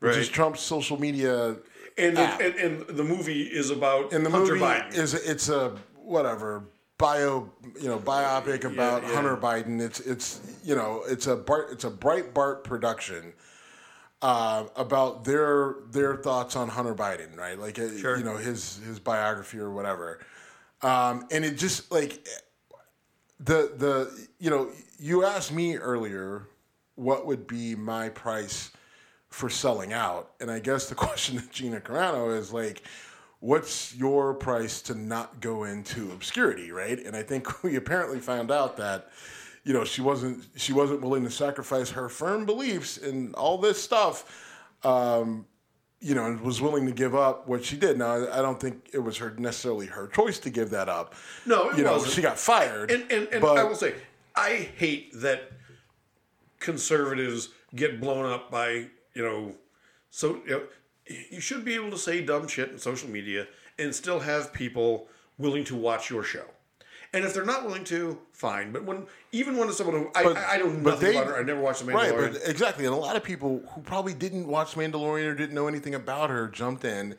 [SPEAKER 3] which is Trump's social media.
[SPEAKER 2] And the, and, and the movie is about
[SPEAKER 3] and the
[SPEAKER 2] Hunter
[SPEAKER 3] movie
[SPEAKER 2] Biden.
[SPEAKER 3] is it's a whatever bio you know biopic about
[SPEAKER 2] yeah.
[SPEAKER 3] Hunter Biden. It's it's you know it's a Bart, it's a Breitbart production. Uh, about their their thoughts on Hunter Biden, right? Like uh,
[SPEAKER 2] Sure.
[SPEAKER 3] you know his his biography or whatever, um, and it just like the the you know you asked me earlier what would be my price for selling out. And i guess the *laughs* question to gina carano is like what's your price to not go into obscurity right? And i think *laughs* we apparently found out that you know she wasn't she wasn't willing to sacrifice her firm beliefs and all this stuff um, you know, and was willing to give up what she did. Now, I don't think it was her necessarily her choice to give that up.
[SPEAKER 2] No, it
[SPEAKER 3] you know,
[SPEAKER 2] wasn't.
[SPEAKER 3] she got fired.
[SPEAKER 2] And and, and
[SPEAKER 3] but-
[SPEAKER 2] I will say, I hate that conservatives get blown up by you know, so you, know, you should be able to say dumb shit in social media and still have people willing to watch your show. And if they're not willing to, fine. But when even when it's someone who I,
[SPEAKER 3] But-
[SPEAKER 2] I, I don't
[SPEAKER 3] know
[SPEAKER 2] nothing
[SPEAKER 3] they-
[SPEAKER 2] about her, I never watched the
[SPEAKER 3] Right, but exactly, and a lot of people who probably didn't watch Mandalorian or didn't know anything about her jumped in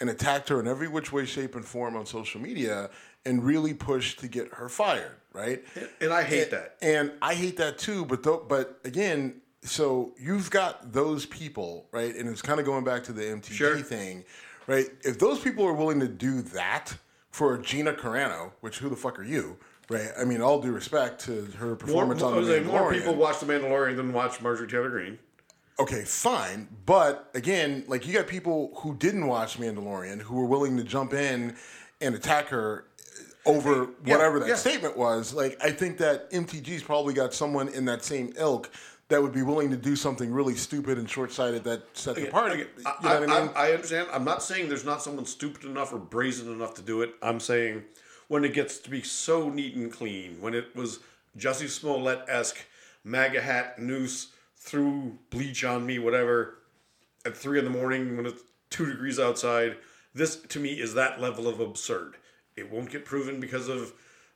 [SPEAKER 3] and attacked her in every which way, shape, and form on social media and really pushed to get her fired. Right,
[SPEAKER 2] and I hate that.
[SPEAKER 3] and I hate that too. But though, but again, so you've got those people, right? And it's kind of going back to the MTG
[SPEAKER 2] Sure.
[SPEAKER 3] thing, right? If those people are willing to do that for Gina Carano, which who the fuck are you, right? I mean, all due respect to her performance
[SPEAKER 2] more,
[SPEAKER 3] on the Mandalorian.
[SPEAKER 2] more people watch the Mandalorian than watch Marjorie Taylor Greene.
[SPEAKER 3] Okay, fine. But again, like you got people who didn't watch Mandalorian who were willing to jump in and attack her over
[SPEAKER 2] Yeah,
[SPEAKER 3] whatever that
[SPEAKER 2] yeah.
[SPEAKER 3] statement was. Like I think that MTG's probably got someone in that same ilk that would be willing to do something really stupid and short sighted that set the party.
[SPEAKER 2] Again,
[SPEAKER 3] You
[SPEAKER 2] I,
[SPEAKER 3] know what I mean?
[SPEAKER 2] I, I understand. I'm not saying there's not someone stupid enough or brazen enough to do it. I'm saying when it gets to be so neat and clean, when it was Jussie Smollett esque, MAGA hat, noose, threw bleach on me, whatever, at three in the morning when it's two degrees outside. This to me is that level of absurd. It won't get proven because of,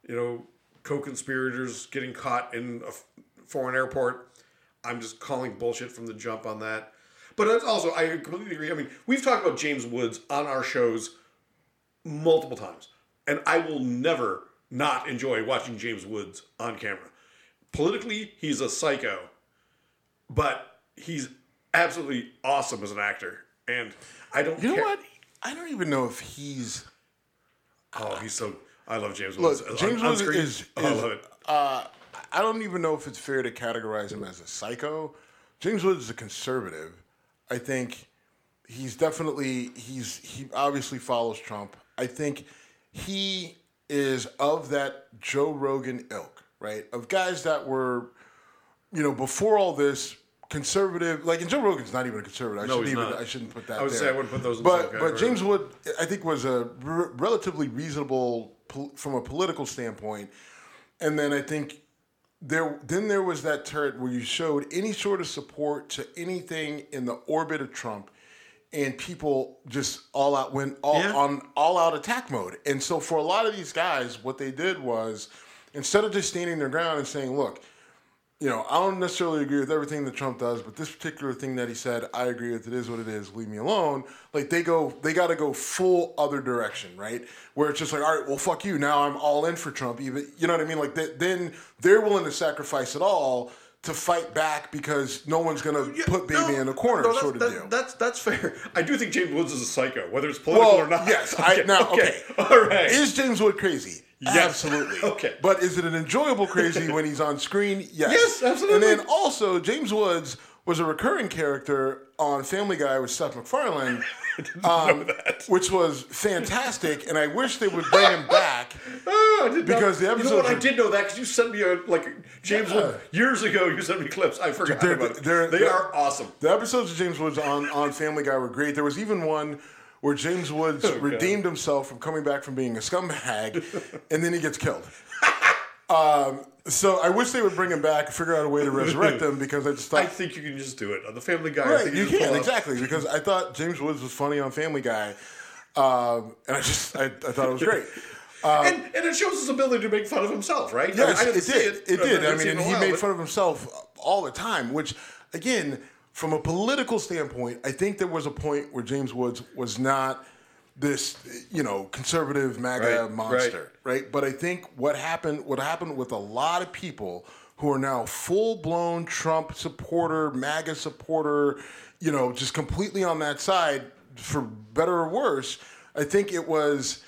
[SPEAKER 2] you know, co-conspirators getting caught in a foreign airport. I'm just calling bullshit from the jump on that. But it's also, I completely agree. I mean, we've talked about James Woods on our shows multiple times, and I will never not enjoy watching James Woods on camera. Politically, he's a psycho, but he's absolutely awesome as an actor, and I don't.
[SPEAKER 3] you know
[SPEAKER 2] care.
[SPEAKER 3] what? I don't even know if he's
[SPEAKER 2] Oh, he's so. I love James
[SPEAKER 3] Look,
[SPEAKER 2] Woods.
[SPEAKER 3] James
[SPEAKER 2] On- on
[SPEAKER 3] Woods
[SPEAKER 2] screen,
[SPEAKER 3] is,
[SPEAKER 2] oh, I love it.
[SPEAKER 3] Uh, I don't even know if it's fair to categorize him as a psycho. James Woods is a conservative. I think he's definitely he's he obviously follows Trump. I think he is of that Joe Rogan ilk, right? Of guys that were, you know, before all this conservative. Like, and Joe Rogan's not even a conservative. I
[SPEAKER 2] No,
[SPEAKER 3] shouldn't
[SPEAKER 2] he's
[SPEAKER 3] even.
[SPEAKER 2] not.
[SPEAKER 3] I shouldn't put that.
[SPEAKER 2] I would
[SPEAKER 3] there.
[SPEAKER 2] say I wouldn't put those in
[SPEAKER 3] But but. James Wood, I think, was a r- relatively reasonable pol- from a political standpoint. And then I think there then there was that turret where you showed any sort of support to anything in the orbit of Trump, and people just all out went all
[SPEAKER 2] Yeah.
[SPEAKER 3] on all out attack mode. And so for a lot of these guys, what they did was instead of just standing their ground and saying, "Look." You know, I don't necessarily agree with everything that Trump does, but this particular thing that he said, I agree with. It is what it is. Leave me alone. Like they go, they got to go full other direction, right? Where it's just like, all right, well, fuck you. Now I'm all in for Trump. Even you know what I mean? Like that, then they're willing to sacrifice it all to fight back because no one's gonna
[SPEAKER 2] Yeah,
[SPEAKER 3] put baby
[SPEAKER 2] no,
[SPEAKER 3] in a corner,
[SPEAKER 2] no, that's,
[SPEAKER 3] sort of
[SPEAKER 2] that-
[SPEAKER 3] deal.
[SPEAKER 2] That's that's fair. I do think James Woods is a psycho, whether it's political
[SPEAKER 3] well,
[SPEAKER 2] or not.
[SPEAKER 3] yes. *laughs* I, now, okay.
[SPEAKER 2] all right.
[SPEAKER 3] Is James Wood crazy?
[SPEAKER 2] Yes. *laughs*
[SPEAKER 3] Absolutely.
[SPEAKER 2] Okay.
[SPEAKER 3] But is it an enjoyable crazy when he's on screen? *laughs* Yes.
[SPEAKER 2] Yes, absolutely.
[SPEAKER 3] And then also, James Woods was a recurring character on Family Guy with Seth MacFarlane, *laughs* um, which was fantastic. And I wish they would bring him back.
[SPEAKER 2] Oh,
[SPEAKER 3] Because the
[SPEAKER 2] not, You know what?
[SPEAKER 3] episodes
[SPEAKER 2] I did know that because you sent me a like James
[SPEAKER 3] Yeah.
[SPEAKER 2] Wood years ago. You sent me clips. I forgot
[SPEAKER 3] They're-
[SPEAKER 2] about it.
[SPEAKER 3] they're-
[SPEAKER 2] they
[SPEAKER 3] they're-
[SPEAKER 2] are awesome.
[SPEAKER 3] The episodes of James Woods on, on Family Guy were great. There was even one where James Woods *laughs* redeemed himself from coming back from being a scumbag, *laughs* and then he gets killed. Um, so I wish they would bring him back, figure out a way to resurrect him, because I just
[SPEAKER 2] I think you can just do it on the Family Guy.
[SPEAKER 3] Right, you can exactly because I thought James Woods was funny on Family Guy, um, and I just I, I thought it was great. *laughs*
[SPEAKER 2] and, and it shows his ability to make fun of himself, right? I mean, I
[SPEAKER 3] it did.
[SPEAKER 2] It,
[SPEAKER 3] It, did. I mean, and he made fun of himself all the time, which, again, from a political standpoint, I think there was a point where James Woods was not this, you know, conservative MAGA
[SPEAKER 2] Right,
[SPEAKER 3] monster, right. But I think what happened, what happened with a lot of people who are now full blown Trump supporter, MAGA supporter, you know, just completely on that side, for better or worse. I think it was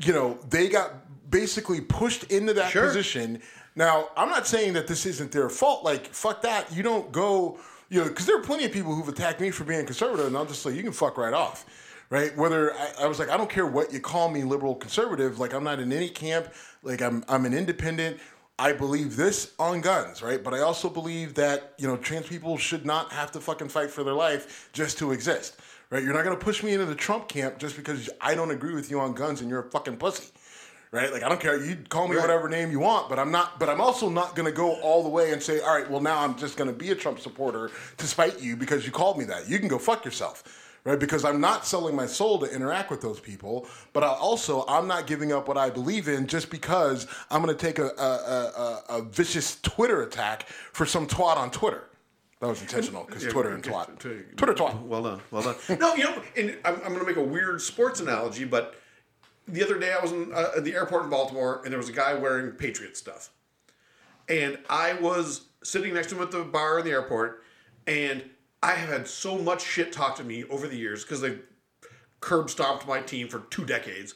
[SPEAKER 3] you know, they got basically pushed into that
[SPEAKER 2] Sure.
[SPEAKER 3] position. Now, I'm not saying that this isn't their fault. Like, fuck that. You don't go, you know, because there are plenty of people who've attacked me for being conservative, and I'm just like, you can fuck right off. Right? Whether I, I was like, I don't care what you call me, liberal, conservative. Like, I'm not in any camp. Like, I'm I'm an independent. I believe this on guns, right? But I also believe that you know trans people should not have to fucking fight for their life just to exist, right? You're not gonna push me into the Trump camp just because I don't agree with you on guns and you're a fucking pussy, right? Like I don't care. You call me
[SPEAKER 2] Right.
[SPEAKER 3] whatever name you want, but I'm not. But I'm also not gonna go all the way and say, all right, well now I'm just gonna be a Trump supporter to spite you because you called me that. You can go fuck yourself. Right, because I'm not selling my soul to interact with those people, but I also I'm not giving up what I believe in just because I'm going to take a, a, a, a, vicious Twitter attack for some twat on Twitter. That was intentional because
[SPEAKER 2] Yeah,
[SPEAKER 3] Twitter and twat.
[SPEAKER 2] t-
[SPEAKER 3] Twitter twat.
[SPEAKER 2] Well done, well done. no, you know, and I'm, I'm going to make a weird sports analogy, but the other day I was in, uh, at the airport in Baltimore, and there was a guy wearing Patriot stuff, and I was sitting next to him at the bar in the airport, and I have had so much shit talked to me over the years because they curb stomped my team for two decades,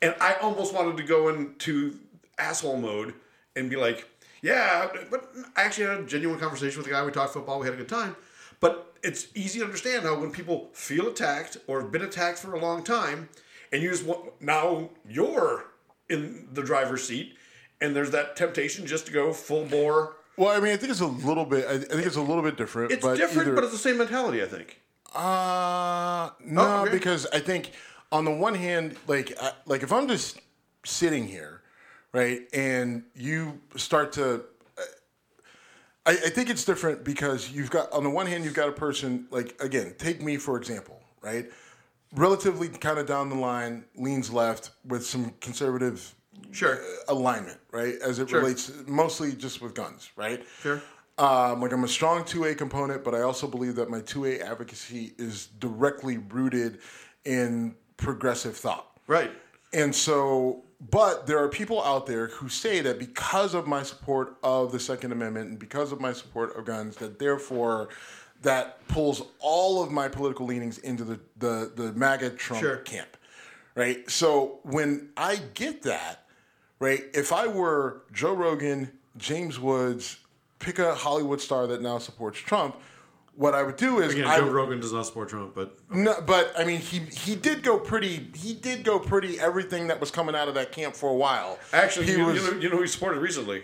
[SPEAKER 2] and I almost wanted to go into asshole mode and be like, yeah, but I actually had a genuine conversation with the guy. We talked football. We had a good time. But it's easy to understand how when people feel attacked or have been attacked for a long time, and you just want now you're in the driver's seat, and there's that temptation just to go full bore.
[SPEAKER 3] Well, I mean, I think it's a little bit. I think it's a little bit different.
[SPEAKER 2] It's
[SPEAKER 3] but
[SPEAKER 2] different,
[SPEAKER 3] either-
[SPEAKER 2] but it's the same mentality. I think.
[SPEAKER 3] Uh no,
[SPEAKER 2] Oh, okay.
[SPEAKER 3] because I think on the one hand, like I, like if I'm just sitting here, right, and you start to, I, I think it's different because you've got on the one hand you've got a person like again, take me for example, right, relatively kind of down the line, leans left with some conservative
[SPEAKER 2] Sure.
[SPEAKER 3] alignment, right, as it
[SPEAKER 2] Sure.
[SPEAKER 3] relates mostly just with guns, right.
[SPEAKER 2] Sure.
[SPEAKER 3] Um, like I'm a strong 2A component, but I also believe that my 2A advocacy is directly rooted in progressive thought.
[SPEAKER 2] Right.
[SPEAKER 3] And so, but there are people out there who say that because of my support of the Second Amendment and because of my support of guns, that therefore that pulls all of my political leanings into the the, the MAGA Trump
[SPEAKER 2] Sure.
[SPEAKER 3] camp. right? So when I get that, right, if I were Joe Rogan, James Woods, pick a Hollywood star that now supports Trump, what I would do is
[SPEAKER 2] Again,
[SPEAKER 3] I
[SPEAKER 2] Joe
[SPEAKER 3] would-
[SPEAKER 2] Rogan does not support Trump, but
[SPEAKER 3] no, but I mean, he he did go pretty. He did go pretty. Everything that was coming out of that camp for a while.
[SPEAKER 2] actually,
[SPEAKER 3] he
[SPEAKER 2] you,
[SPEAKER 3] was
[SPEAKER 2] you know, you know who he supported recently?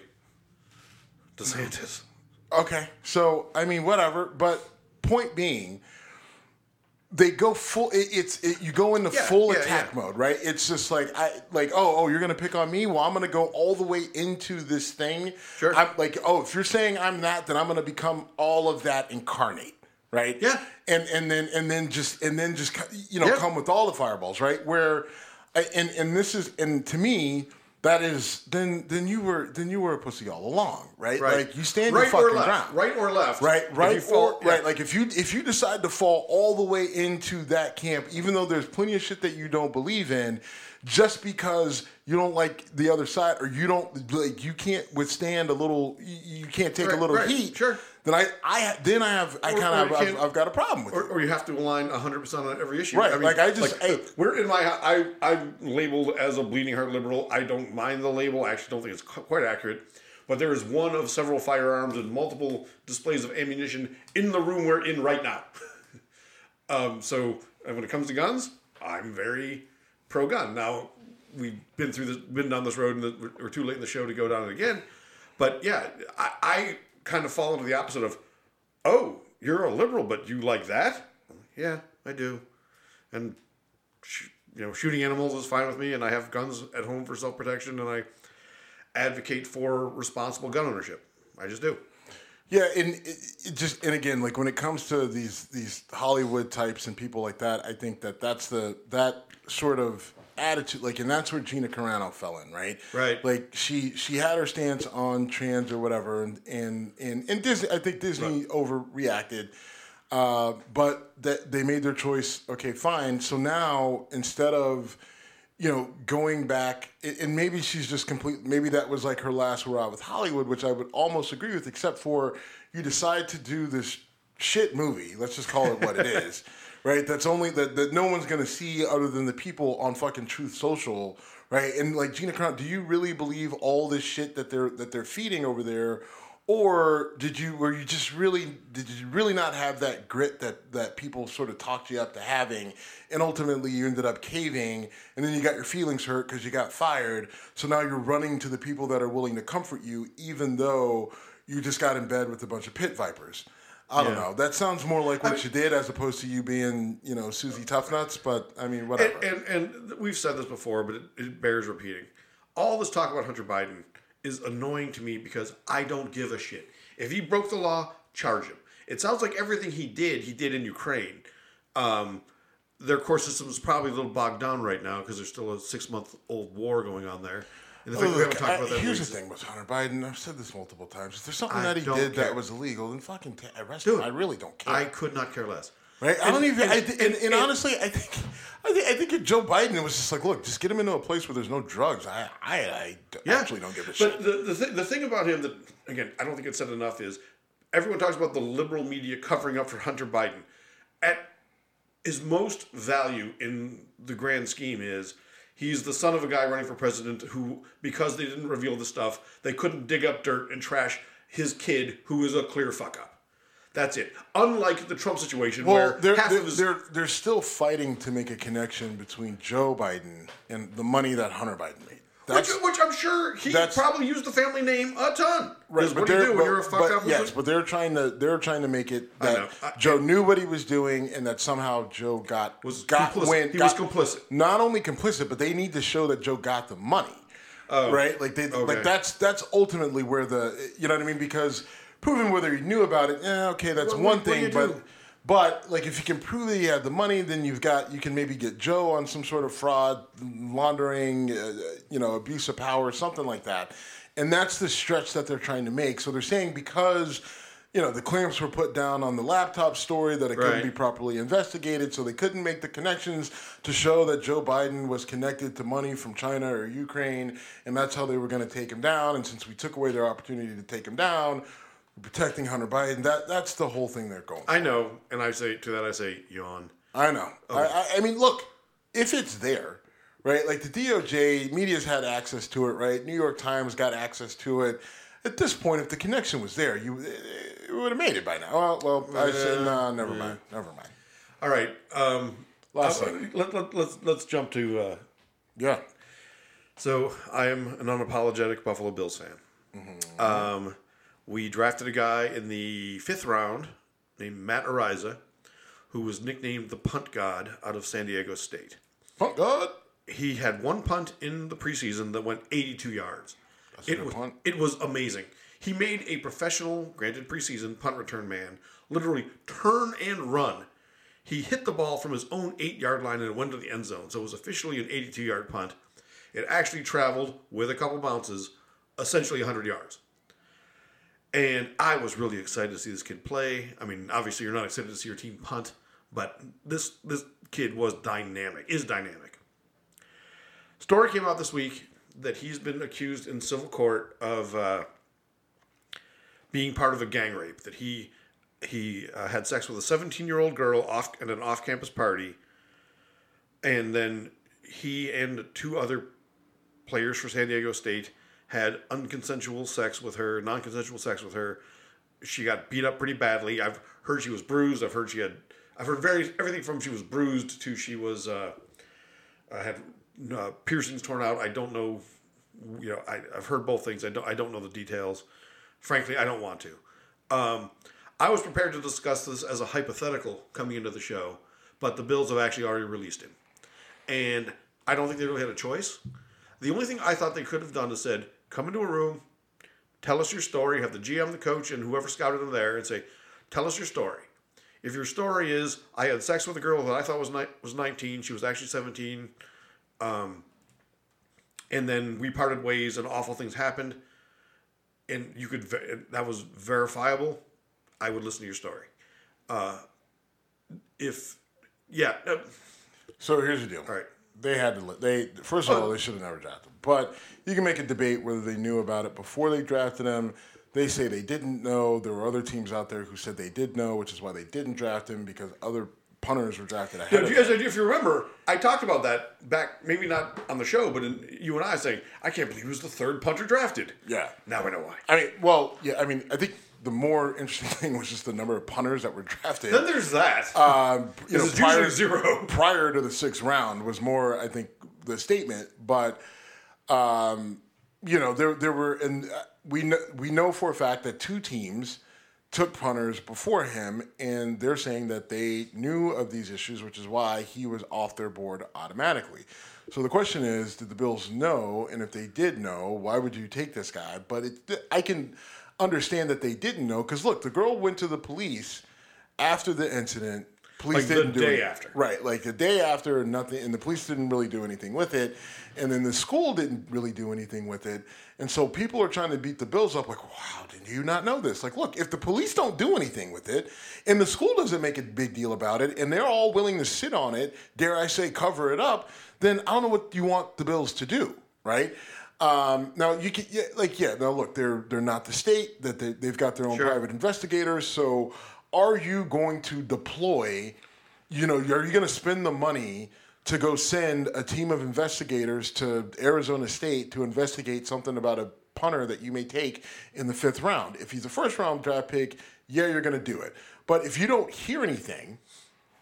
[SPEAKER 2] DeSantis.
[SPEAKER 3] Okay. So I mean, whatever. But point being, they go full. It, it's it, you go into
[SPEAKER 2] Yeah,
[SPEAKER 3] full
[SPEAKER 2] yeah,
[SPEAKER 3] attack
[SPEAKER 2] yeah.
[SPEAKER 3] mode, right? It's just like I like oh oh you're gonna pick on me. Well, I'm gonna go all the way into this thing.
[SPEAKER 2] Sure.
[SPEAKER 3] I'm like oh if you're saying I'm that, then I'm gonna become all of that incarnate. Right.
[SPEAKER 2] Yeah.
[SPEAKER 3] And and then and then just and then just you know come with all the fireballs, right? Where, and and this is and to me. That is, then then you were then you were a pussy all along, right?
[SPEAKER 2] Right.
[SPEAKER 3] Like you stand
[SPEAKER 2] right
[SPEAKER 3] your fucking
[SPEAKER 2] or left,
[SPEAKER 3] ground,
[SPEAKER 2] right or left,
[SPEAKER 3] right right
[SPEAKER 2] fall-
[SPEAKER 3] or
[SPEAKER 2] yeah.
[SPEAKER 3] right like if you if you decide to fall all the way into that camp even though there's plenty of shit that you don't believe in just because you don't like the other side or you don't like you can't withstand a little you, you can't take
[SPEAKER 2] Right,
[SPEAKER 3] a little
[SPEAKER 2] right,
[SPEAKER 3] heat
[SPEAKER 2] sure.
[SPEAKER 3] Then i i then i have i kind of I've, I've got a problem with
[SPEAKER 2] or,
[SPEAKER 3] it
[SPEAKER 2] or you have to align 100% on every issue.
[SPEAKER 3] Right, i like, I just- like, hey-
[SPEAKER 2] we're in my I I'm labeled as a bleeding heart liberal. I don't mind the label. I actually don't think it's quite accurate. But there is one of several firearms and multiple displays of ammunition in the room we're in right now. *laughs* um, so when it comes to guns, I'm very pro gun. Now we've been through this, been down this road, and we're too late in the show to go down it again. But yeah, I, I kind of fall into the opposite of oh, you're a liberal, but you like that? Yeah, I do. And sh- you know, shooting animals is fine with me, and I have guns at home for self protection, and I advocate for responsible gun ownership. I just do.
[SPEAKER 3] Yeah, and it, just and again, like when it comes to these these Hollywood types and people like that, I think that that's the that sort of attitude, like, and that's where Gina Carano fell in, right?
[SPEAKER 2] Right.
[SPEAKER 3] Like she she had her stance on trans or whatever, and and and, and Disney, I think Disney overreacted. Uh, but that they made their choice. Okay, fine. So now instead of you know going back, and and maybe she's just complete. Maybe that was like her last hurrah with Hollywood, which I would almost agree with, except for you decide to do this shit movie. Let's just call it what it *laughs* is, right? That's only that that no one's gonna see other than the people on fucking Truth Social. Right and like Gina Carano, do you really believe all this shit that they're that they're feeding over there, or did you were you just really did you really not have that grit that that people sort of talked you up to having and ultimately you ended up caving and then you got your feelings hurt because you got fired so now you're running to the people that are willing to comfort you even though you just got in bed with a bunch of pit vipers I don't
[SPEAKER 2] Yeah.
[SPEAKER 3] know. That sounds more like what you did as opposed to you being, you know, Susie Toughnuts. But I mean, whatever.
[SPEAKER 2] And, and and we've said this before, but it, it bears repeating. All this talk about Hunter Biden is annoying to me because I don't give a shit. If he broke the law, charge him. It sounds like everything he did, he did in Ukraine. Um, their court system is probably a little bogged down right now because there's still a six month old war going on there. And the fact that we haven't talked
[SPEAKER 3] I-
[SPEAKER 2] about that
[SPEAKER 3] here's the thing with Hunter Biden. I've said this multiple times. If there's something
[SPEAKER 2] I
[SPEAKER 3] that he
[SPEAKER 2] don't
[SPEAKER 3] did
[SPEAKER 2] care.
[SPEAKER 3] that was illegal, then fucking ta- arrest
[SPEAKER 2] Dude,
[SPEAKER 3] him. I really don't care.
[SPEAKER 2] I could not care less.
[SPEAKER 3] right? I don't even. I
[SPEAKER 2] and-
[SPEAKER 3] and,
[SPEAKER 2] and-
[SPEAKER 3] honestly, I think, I think, I think if Joe Biden it was just like, look, just get him into a place where there's no drugs. I, I, I d-
[SPEAKER 2] Yeah.
[SPEAKER 3] actually don't give a
[SPEAKER 2] but
[SPEAKER 3] shit.
[SPEAKER 2] the the, th- the thing about him that again I don't think it's said enough is everyone talks about the liberal media covering up for Hunter Biden. At his most value in the grand scheme is he's the son of a guy running for president who because they didn't reveal the stuff they couldn't dig up dirt and trash his kid who is a clear fuck up. That's it. Unlike the Trump situation
[SPEAKER 3] Well,
[SPEAKER 2] where
[SPEAKER 3] they're,
[SPEAKER 2] half
[SPEAKER 3] they're,
[SPEAKER 2] of his
[SPEAKER 3] they're, they're still fighting to make a connection between Joe Biden and the money that Hunter Biden made.
[SPEAKER 2] Which,
[SPEAKER 3] That's,
[SPEAKER 2] which I'm sure he probably used the family name a ton.
[SPEAKER 3] Right,
[SPEAKER 2] Because what do you do when you're a fuck
[SPEAKER 3] but
[SPEAKER 2] up?
[SPEAKER 3] Yes, but they're trying to they're trying to make it that
[SPEAKER 2] I-
[SPEAKER 3] Joe knew what he was doing and that somehow Joe got
[SPEAKER 2] Was
[SPEAKER 3] got
[SPEAKER 2] complicit.
[SPEAKER 3] when
[SPEAKER 2] He
[SPEAKER 3] got-
[SPEAKER 2] was complicit.
[SPEAKER 3] Not only complicit, but they need to show that Joe got the money. Oh, right? Like they
[SPEAKER 2] Oh, okay.
[SPEAKER 3] like that's that's ultimately where the you know what I mean because proving whether he knew about it, yeah, okay, that's
[SPEAKER 2] What-
[SPEAKER 3] one
[SPEAKER 2] what
[SPEAKER 3] thing, but.
[SPEAKER 2] do?
[SPEAKER 3] But like, if you can prove that he had the money, then you've got you can maybe get Joe on some sort of fraud, laundering, uh, you know, abuse of power, something like that. And that's the stretch that they're trying to make. So they're saying because you know the clamps were put down on the laptop story that it couldn't be properly investigated, so they couldn't make the connections to show that Joe Biden was connected to money from China or Ukraine, and that's how they were going to take him down. And since we took away their opportunity to take him down, protecting Hunter Biden. That that's the whole thing they're going.
[SPEAKER 2] I know, and I say to that I say yawn.
[SPEAKER 3] I know. I, I, I mean, look, if it's there, right? Like the DOJ, media's had access to it, right? New York Times got access to it. At this point, if the connection was there, you it would have made it by now. Well, well I said, no, never mind, never mind.
[SPEAKER 2] All right. Um,
[SPEAKER 3] Last thing.
[SPEAKER 2] let, let, let's let's jump to. Uh,
[SPEAKER 3] Yeah.
[SPEAKER 2] so I am an unapologetic Buffalo Bills fan. Um, we drafted a guy in the fifth round named Matt Araiza, who was nicknamed the Punt God out of San Diego State.
[SPEAKER 3] Oh, God.
[SPEAKER 2] He had one punt in the preseason that went 82 yards.
[SPEAKER 3] a
[SPEAKER 2] it was
[SPEAKER 3] punt.
[SPEAKER 2] it was amazing. He made a professional, granted preseason punt return man literally turn and run. He hit the ball from his own eight yard line and it went to the end zone. So it was officially an 82 yard punt. It actually traveled with a couple bounces, essentially 100 yards. And I was really excited to see this kid play. I mean, obviously you're not excited to see your team punt, but this this kid was dynamic, is dynamic. Story came out this week that he's been accused in civil court of uh, being part of a gang rape. That he he uh, had sex with a 17 year old girl off at an off campus party, and then he and two other players for San Diego State had unconsensual sex with her, non consensual sex with her. She got beat up pretty badly. I've heard she was bruised. I've heard she had. I've heard very everything from she was bruised to she was uh, uh, had uh, piercings torn out. I don't know. You know, I, I've heard both things. I don't. I don't know the details. Frankly, I don't want to. Um, I was prepared to discuss this as a hypothetical coming into the show, but the Bills have actually already released him, and I don't think they really had a choice. The only thing I thought they could have done is said, "Come into a room, tell us your story." Have the GM, the coach, and whoever scouted them there, and say, "Tell us your story." If your story is, "I had sex with a girl that I thought was ni- was 19, she was actually 17," and then we parted ways and awful things happened and you could ver- that was verifiable i would listen to your story uh, if yeah uh,
[SPEAKER 3] So here's the deal.
[SPEAKER 2] all right
[SPEAKER 3] They had to. They first of oh. all, they should have never drafted. him. But you can make a debate whether they knew about it before they drafted him. They say they didn't know. There were other teams out there who said they did know, which is why they didn't draft him because other punters were drafted ahead.
[SPEAKER 2] Yeah,
[SPEAKER 3] of
[SPEAKER 2] if, you guys, if you remember, I talked about that back, maybe not on the show, but in you and I saying, I can't believe he was the third punter drafted.
[SPEAKER 3] Yeah.
[SPEAKER 2] Now I know why.
[SPEAKER 3] I mean, well, yeah. I mean, I think the more interesting *laughs* thing was just the number of punters that were drafted.
[SPEAKER 2] Then there's that.
[SPEAKER 3] Um, you know,
[SPEAKER 2] usually zero. *laughs*
[SPEAKER 3] prior to the sixth round was more, I think, the statement. But um, you know, there there were, and uh, we know we know for a fact that two teams took punters before him, and they're saying that they knew of these issues, which is why he was off their board automatically. So the question is, did the Bills know? And if they did know, why would you take this guy? But it, I can understand that they didn't know because look, the girl went to the police after the incident. Police
[SPEAKER 2] Like
[SPEAKER 3] didn't do it.
[SPEAKER 2] after.
[SPEAKER 3] Right, like the day after, nothing, and the police didn't really do anything with it, and then the school didn't really do anything with it, and so people are trying to beat the Bills up, like, wow, did you not know this? Like, look, if the police don't do anything with it, and the school doesn't make a big deal about it, and they're all willing to sit on it, dare I say, cover it up, then I don't know what you want the Bills to do, right? Um, now you can, yeah, like, yeah. Now look, they're they're not the state that they, they've got their own
[SPEAKER 2] Sure.
[SPEAKER 3] private investigators. So, are you going to deploy? You know, are you going to spend the money to go send a team of investigators to Arizona State to investigate something about a punter that you may take in the fifth round? If he's a first round draft pick, yeah, you're going to do it. But if you don't hear anything,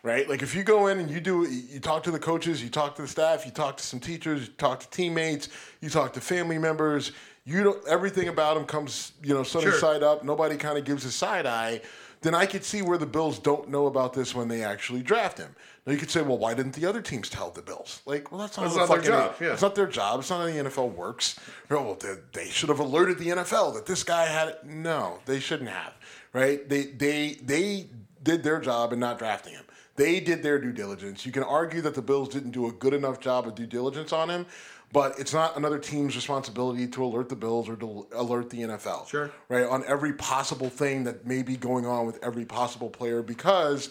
[SPEAKER 3] right? Like if you go in and you do, you talk to the coaches, you talk to the staff, you talk to some teachers, you talk to teammates, you talk to family members. You don't everything about them comes, you know, sunny
[SPEAKER 2] Sure.
[SPEAKER 3] side up. Nobody kind of gives a side eye. Then I could see where the Bills don't know about this when they actually draft him. Now you could say, well, why didn't the other teams tell the Bills? Like, well, that's not,
[SPEAKER 2] That's not their
[SPEAKER 3] fucking-
[SPEAKER 2] job, yeah.
[SPEAKER 3] It's not their job. It's not how the NFL works. Well, they, they should have alerted the NFL that this guy had it. No, they shouldn't have. Right? They they they did their job in not drafting him. They did their due diligence. You can argue that the Bills didn't do a good enough job of due diligence on him, but it's not another team's responsibility to alert the Bills or to alert the NFL.
[SPEAKER 2] Sure.
[SPEAKER 3] Right? On every possible thing that may be going on with every possible player because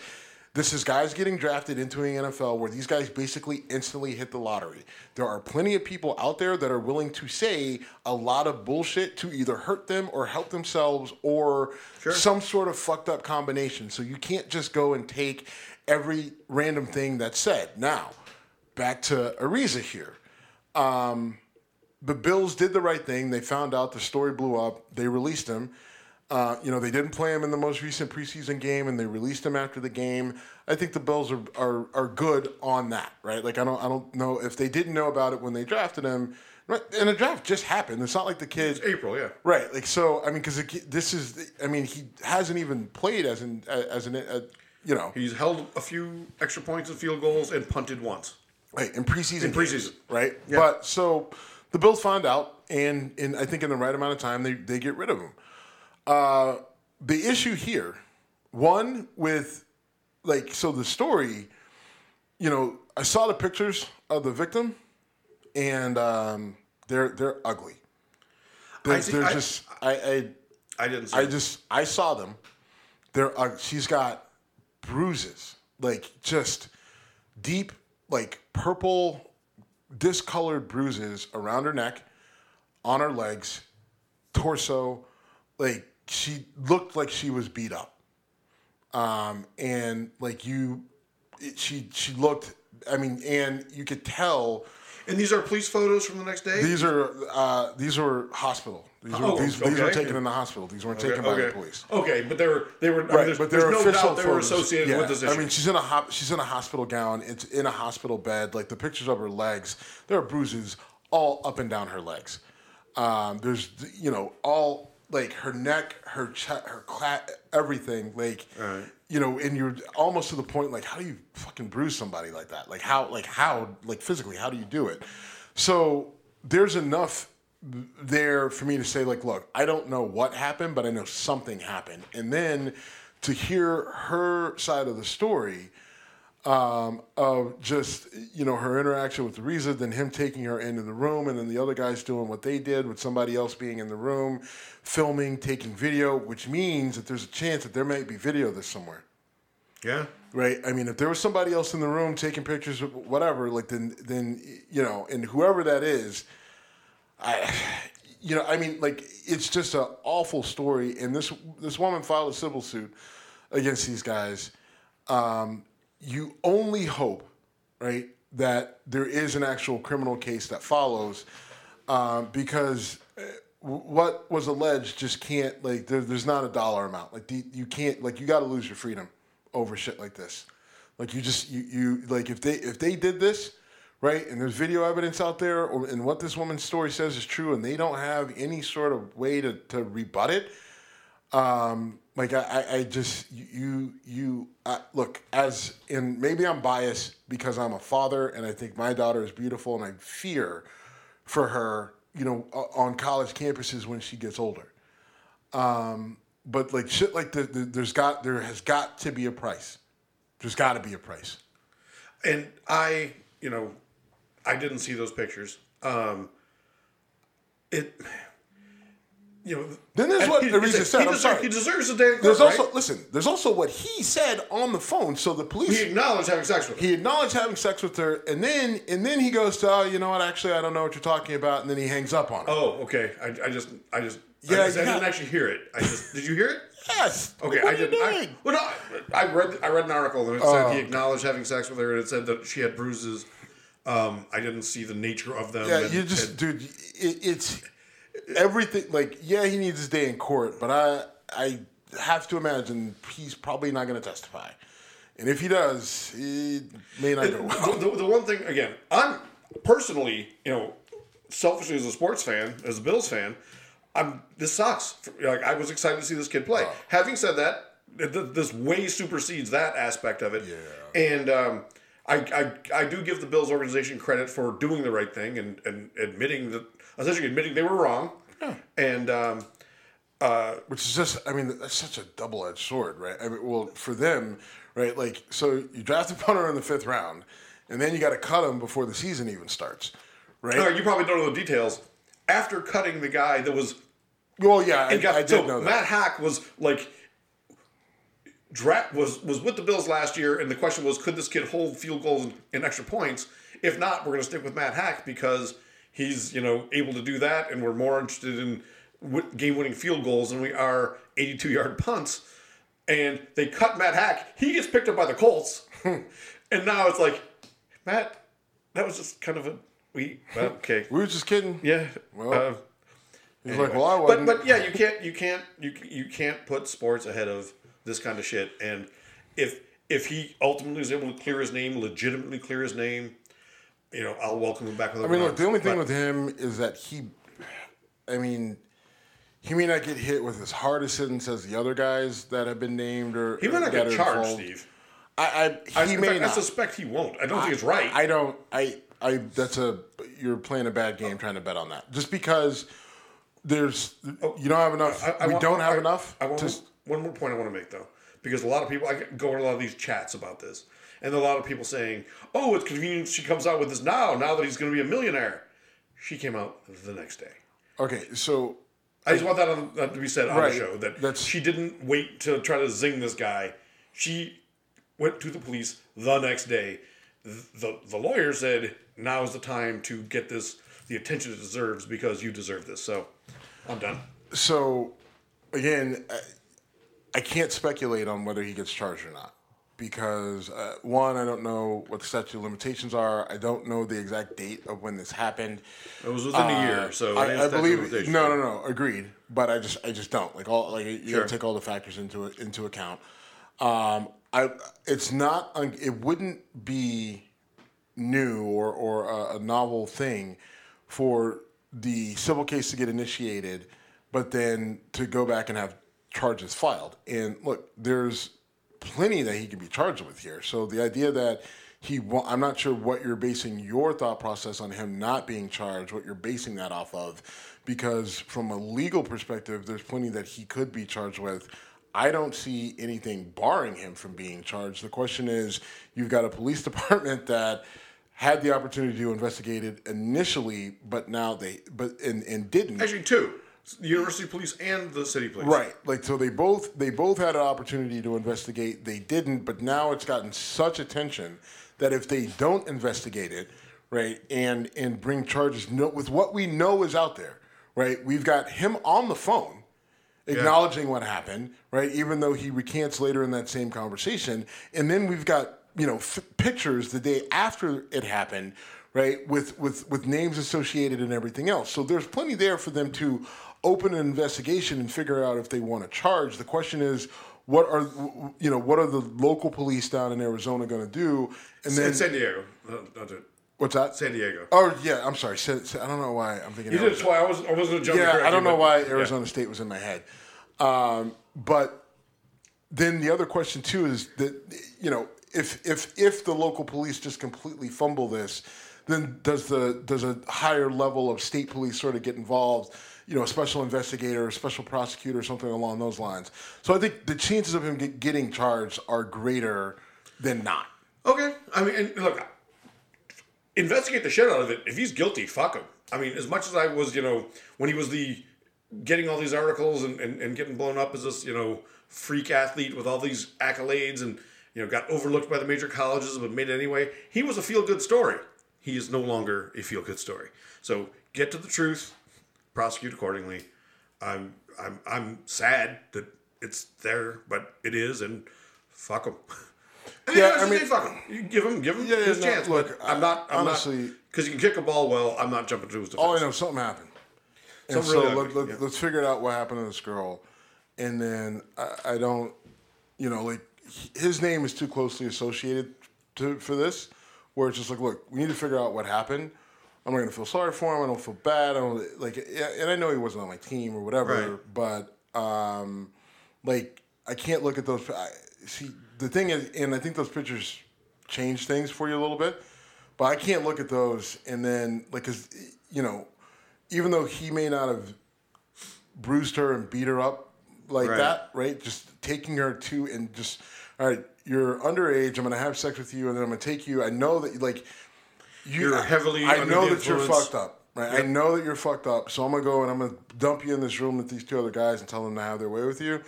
[SPEAKER 3] this is guys getting drafted into the NFL where these guys basically instantly hit the lottery. There are plenty of people out there that are willing to say a lot of bullshit to either hurt them or help themselves or some sort of fucked up combination. So you can't just go and take every random thing that's said. Now, back to Araiza here. Um, the Bills did the right thing. They found out the story blew up. They released him. Uh, you know, they didn't play him in the most recent preseason game, and they released him after the game. I think the Bills are, are are good on that, right? Like I don't I don't know if they didn't know about it when they drafted him. Right, and the draft just happened. It's not like the kid.
[SPEAKER 2] April, yeah.
[SPEAKER 3] Right, like so. I mean, because this is. I mean, he hasn't even played as an as an. Uh, you know,
[SPEAKER 2] He's held a few extra points and field goals and punted once.
[SPEAKER 3] Right, in preseason.
[SPEAKER 2] In
[SPEAKER 3] games,
[SPEAKER 2] preseason.
[SPEAKER 3] right?
[SPEAKER 2] Yeah.
[SPEAKER 3] But so the Bills find out, and in I think in the right amount of time, they they get rid of him. Uh, the issue here, one with like so the story, you know, I saw the pictures of the victim, and um, they're they're ugly. They're,
[SPEAKER 2] I see-
[SPEAKER 3] they're
[SPEAKER 2] I-
[SPEAKER 3] just I, I
[SPEAKER 2] I didn't see
[SPEAKER 3] I
[SPEAKER 2] it.
[SPEAKER 3] just I saw them. They're uh, she's got bruises, like just deep, like purple, discolored bruises around her neck, on her legs, torso. Like she looked like she was beat up. Um, and like you, it, she she looked. I mean, and you could tell.
[SPEAKER 2] And these are police photos from the next day?
[SPEAKER 3] These are uh, these were hospital. These were
[SPEAKER 2] Oh,
[SPEAKER 3] these, these were taken in the hospital. These weren't
[SPEAKER 2] okay.
[SPEAKER 3] taken by the police.
[SPEAKER 2] Okay, but they were they were I mean,
[SPEAKER 3] Right,
[SPEAKER 2] there's,
[SPEAKER 3] but
[SPEAKER 2] there's no
[SPEAKER 3] official
[SPEAKER 2] doubt they were associated
[SPEAKER 3] Yeah.
[SPEAKER 2] with this issue.
[SPEAKER 3] I mean, she's in a hop, she's in a hospital gown. It's in a hospital bed. Like the pictures of her legs, there are bruises all up and down her legs. Um, there's you know all like her neck, her chest, her cla everything. Like
[SPEAKER 2] Right.
[SPEAKER 3] you know, and you're almost to the point like, how do you fucking bruise somebody like that? Like how, like how, like physically, how do you do it? So there's enough there for me to say like look i don't know what happened but i know something happened and then to hear her side of the story um, of just you know her interaction with Reza, then him taking her into the room, and then the other guys doing what they did with somebody else being in the room, filming, taking video, which means that there's a chance that there might be video of this somewhere
[SPEAKER 2] yeah.
[SPEAKER 3] right? I mean, if there was somebody else in the room taking pictures, of whatever, like then, then you know, and whoever that is, I, *sighs* you know, I mean, like it's just an awful story. And this this woman filed a civil suit against these guys. Um, you only hope, right, that there is an actual criminal case that follows, um, because. uh, What was alleged just can't like there, there's not a dollar amount like you can't like you got to lose your freedom over shit like this. Like you just you, you like if they if they did this, right, and there's video evidence out there, or and what this woman's story says is true, and they don't have any sort of way to, to rebut it. Um, like I, I, just you you look as and maybe I'm biased because I'm a father and I think my daughter is beautiful and I fear for her, you know, on college campuses when she gets older. Um, but like shit like the, the, there's got there has got to be a price. There's got to be a price.
[SPEAKER 2] And I, you know, I didn't see those pictures. Um, it, you know.
[SPEAKER 3] Then there's what
[SPEAKER 2] he- Araiza
[SPEAKER 3] said.
[SPEAKER 2] He,
[SPEAKER 3] I'm
[SPEAKER 2] deserves,
[SPEAKER 3] sorry.
[SPEAKER 2] he deserves a damn
[SPEAKER 3] There's
[SPEAKER 2] right?
[SPEAKER 3] also listen. There's also what he said on the phone. So the police
[SPEAKER 2] He acknowledged having sex with her.
[SPEAKER 3] he acknowledged having sex with her, and then and then he goes to, oh, you know what? Actually, I don't know what you're talking about, and then he hangs up on her.
[SPEAKER 2] Oh, okay. I, I just, I just,
[SPEAKER 3] Yeah,
[SPEAKER 2] I, just- I didn't actually hear it. I just, did you hear it? *laughs*
[SPEAKER 3] Yes.
[SPEAKER 2] Okay,
[SPEAKER 3] What
[SPEAKER 2] I didn't. I, well, no, I read, I read an article and it said
[SPEAKER 3] Oh.
[SPEAKER 2] he acknowledged having sex with her, and it said that she had bruises. Um, I didn't see the nature of them.
[SPEAKER 3] Yeah,
[SPEAKER 2] and-
[SPEAKER 3] you just,
[SPEAKER 2] and-
[SPEAKER 3] dude. It, it's everything. Like, yeah, he needs his day in court, but I, I have to imagine he's probably not going to testify, and if he does, it may not go well.
[SPEAKER 2] the, the, one thing again, I'm personally, you know, selfishly as a sports fan, as a Bills fan, I'm this sucks. Like I was excited to see this kid play. Having said that, th- th- this way supersedes that aspect of it.
[SPEAKER 3] Yeah.
[SPEAKER 2] And um, I, I I do give the Bills organization credit for doing the right thing and, and admitting that essentially admitting they were wrong. And um,
[SPEAKER 3] Which is just, I mean, that's such a double edged sword, right? I mean, well, for them, right? Like, so you draft a punter in the fifth round, and then you got to cut him before the season even starts, right?
[SPEAKER 2] right, you probably don't know the details. After cutting the guy that was
[SPEAKER 3] well, yeah, I,
[SPEAKER 2] got,
[SPEAKER 3] I did
[SPEAKER 2] so
[SPEAKER 3] know that.
[SPEAKER 2] Matt Haack was like dra- was was with the Bills last year, and the question was, could this kid hold field goals and, and extra points? If not, we're going to stick with Matt Haack because he's you know able to do that, and we're more interested in w- game-winning field goals than we are 82-yard *laughs* punts. And they cut Matt Haack. He gets picked up by the Colts, *laughs* and now it's like, Matt, that was just kind of a we well, okay.
[SPEAKER 3] We were just kidding.
[SPEAKER 2] Yeah.
[SPEAKER 3] Well,
[SPEAKER 2] uh,
[SPEAKER 3] He's like, well, I
[SPEAKER 2] but
[SPEAKER 3] wasn't.
[SPEAKER 2] but yeah, you can't you can't you you can't put sports ahead of this kind of shit. And if if he ultimately is able to clear his name, legitimately clear his name, you know, I'll welcome him back with.
[SPEAKER 3] I mean, look, the only thing
[SPEAKER 2] But-
[SPEAKER 3] with him is that he, I mean, he may not get hit with as hard a sentence as the other guys that have been named or
[SPEAKER 2] he might not get charged,
[SPEAKER 3] involved.
[SPEAKER 2] Steve.
[SPEAKER 3] I, I
[SPEAKER 2] I,
[SPEAKER 3] he
[SPEAKER 2] in
[SPEAKER 3] may
[SPEAKER 2] fact, I suspect he won't. I don't think it's right.
[SPEAKER 3] I don't. I. I. That's a. You're playing a bad game trying to bet on that. Just because there's oh. you don't have enough. We
[SPEAKER 2] want-
[SPEAKER 3] don't have enough.
[SPEAKER 2] I
[SPEAKER 3] to,
[SPEAKER 2] one more point I want to make though, because a lot of people I go to a lot of these chats about this, and a lot of people saying, "Oh, it's convenient she comes out with this now. Now that he's going to be a millionaire." She came out the next day.
[SPEAKER 3] okay, so
[SPEAKER 2] I just want that, on, that to be said on
[SPEAKER 3] Right.
[SPEAKER 2] the show that
[SPEAKER 3] That's-
[SPEAKER 2] she didn't wait to try to zing this guy. She went to the police the next day. The the lawyer said, "Now is the time to get this the attention it deserves because you deserve this." So, I'm done.
[SPEAKER 3] so again, I, I can't speculate on whether he gets charged or not because uh, one, I don't know what the statute of limitations are. I don't know the exact date of when this happened.
[SPEAKER 2] It was within a year, so
[SPEAKER 3] Uh, I, I believe no, no, no. Agreed, but I just, I just don't like all. Like you
[SPEAKER 2] Sure.
[SPEAKER 3] gotta take all the factors into into account. Um, I, it's not. It wouldn't be new or or a, a novel thing for the civil case to get initiated, but then to go back and have charges filed. And look, there's plenty that he could be charged with here. So the idea that he, wa- I'm not sure what you're basing your thought process on him not being charged, what you're basing that off of, because from a legal perspective, there's plenty that he could be charged with. I don't see anything barring him from being charged. The question is, you've got a police *laughs* department that had the opportunity to investigate it initially, but now they, but and, and didn't.
[SPEAKER 2] Actually, two: University Police and the City Police.
[SPEAKER 3] Right. Like so they both they both had an opportunity to investigate. They didn't, but now it's gotten such attention that if they don't investigate it, right, and and bring charges no, with what we know is out there, right? We've got him on the phone acknowledging what happened, right? Even though he recants later in that same conversation, and then we've got you know f- pictures the day after it happened, right? With with with names associated and everything else. So there's plenty there for them to open an investigation and figure out if they want to charge. The question is. What are you know? What are the local police down in Arizona going to do? And then
[SPEAKER 2] in San Diego.
[SPEAKER 3] What's that?
[SPEAKER 2] San Diego.
[SPEAKER 3] Oh yeah, I'm sorry. I don't know why I'm thinking.
[SPEAKER 2] You did it twice. I was I wasn't gonna jump. to
[SPEAKER 3] Yeah, I don't know why
[SPEAKER 2] yeah.
[SPEAKER 3] Arizona State was in my head. Um, but then the other question too is that you know if if if the local police just completely fumble this, then does the does a higher level of state police sort of get involved? You know, a special investigator, a special prosecutor, something along those lines. So I think the chances of him get, getting charged are greater than not.
[SPEAKER 2] Okay. I mean, look, investigate the shit out of it. If he's guilty, fuck him. I mean, as much as I was, you know, when he was the getting all these articles and, and, and getting blown up as this, you know, freak athlete with all these accolades and, you know, got overlooked by the major colleges but made it anyway, he was a feel good story. He is no longer a feel good story. So get to the truth, prosecute accordingly. I'm I'm I'm sad that it's there, but it is, and fuck him. *laughs*
[SPEAKER 3] Yeah, I mean-
[SPEAKER 2] fuck him. You give him, give him
[SPEAKER 3] Yeah, yeah,
[SPEAKER 2] his
[SPEAKER 3] no,
[SPEAKER 2] chance.
[SPEAKER 3] look,
[SPEAKER 2] but I'm not. I'm
[SPEAKER 3] honestly-
[SPEAKER 2] because you can kick a ball well. I'm not jumping to his oh, defense.
[SPEAKER 3] All I know, something happened. And
[SPEAKER 2] Something
[SPEAKER 3] so
[SPEAKER 2] really
[SPEAKER 3] let,
[SPEAKER 2] yeah.
[SPEAKER 3] let's figure out what happened to this girl. And then I, I don't, you know, like his name is too closely associated to for this, where it's just like, look, we need to figure out what happened. I'm not gonna feel sorry for him. I don't feel bad. I don't like, and I know he wasn't on my team or whatever, but um, like I can't look at those. I, see, the thing is, and I think those pictures change things for you a little bit, but I can't look at those and then like, cause you know, even though he may not have bruised her and beat her up like
[SPEAKER 2] Right.
[SPEAKER 3] that, right? Just taking her to and just, all right, you're underage. I'm gonna have sex with you, and then I'm gonna take you. I know that like you,
[SPEAKER 2] You're heavily
[SPEAKER 3] I know that you're fucked up, right? I know that you're fucked up. So I'm gonna go and I'm gonna dump you in this room with these two other guys and tell them to have their way with you.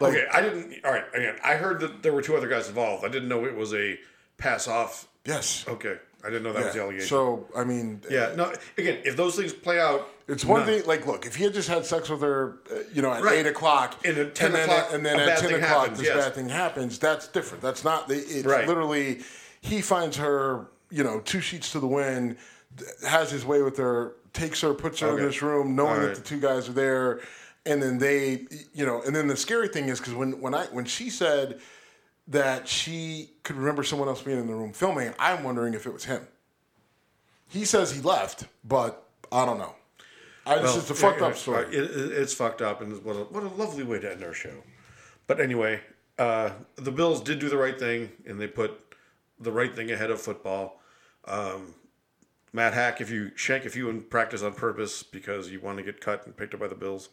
[SPEAKER 3] Like,
[SPEAKER 2] Okay, I didn't. All right, again, I heard that there were two other guys involved. I didn't know it was a pass off.
[SPEAKER 3] yes.
[SPEAKER 2] Okay, I didn't know that was the allegation.
[SPEAKER 3] So I mean,
[SPEAKER 2] yeah, no. Again, if those things play out,
[SPEAKER 3] It's one
[SPEAKER 2] none.
[SPEAKER 3] thing. Like, look, if he had just had sex with her, uh, you know, at
[SPEAKER 2] Right.
[SPEAKER 3] eight o'clock,
[SPEAKER 2] And at 10
[SPEAKER 3] then,
[SPEAKER 2] o'clock,
[SPEAKER 3] and then at ten o'clock,
[SPEAKER 2] happens,
[SPEAKER 3] this
[SPEAKER 2] yes.
[SPEAKER 3] bad thing happens. That's different. That's not. the- It's
[SPEAKER 2] Right.
[SPEAKER 3] literally he finds her you know, two sheets to the wind, has his way with her, takes her, puts her
[SPEAKER 2] Okay.
[SPEAKER 3] in this room, knowing
[SPEAKER 2] All
[SPEAKER 3] that the two guys are there, and then they, you know, and then the scary thing is because when when I when she said that she could remember someone else being in the room filming, I'm wondering if it was him. He says he left, but I don't know. I just, it's a fucked
[SPEAKER 2] Yeah,
[SPEAKER 3] up story.
[SPEAKER 2] It, it- it's fucked up, and what a, what a lovely way to end our show. But anyway, uh, the Bills did do the right thing, and they put the right thing ahead of football. Um, Matt Haack, if you shank, if you in practice on purpose because you want to get cut and picked up by the Bills,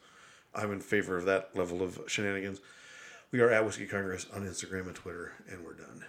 [SPEAKER 2] I'm in favor of that level of shenanigans. We are at Whiskey Congress on Instagram and Twitter, and we're done.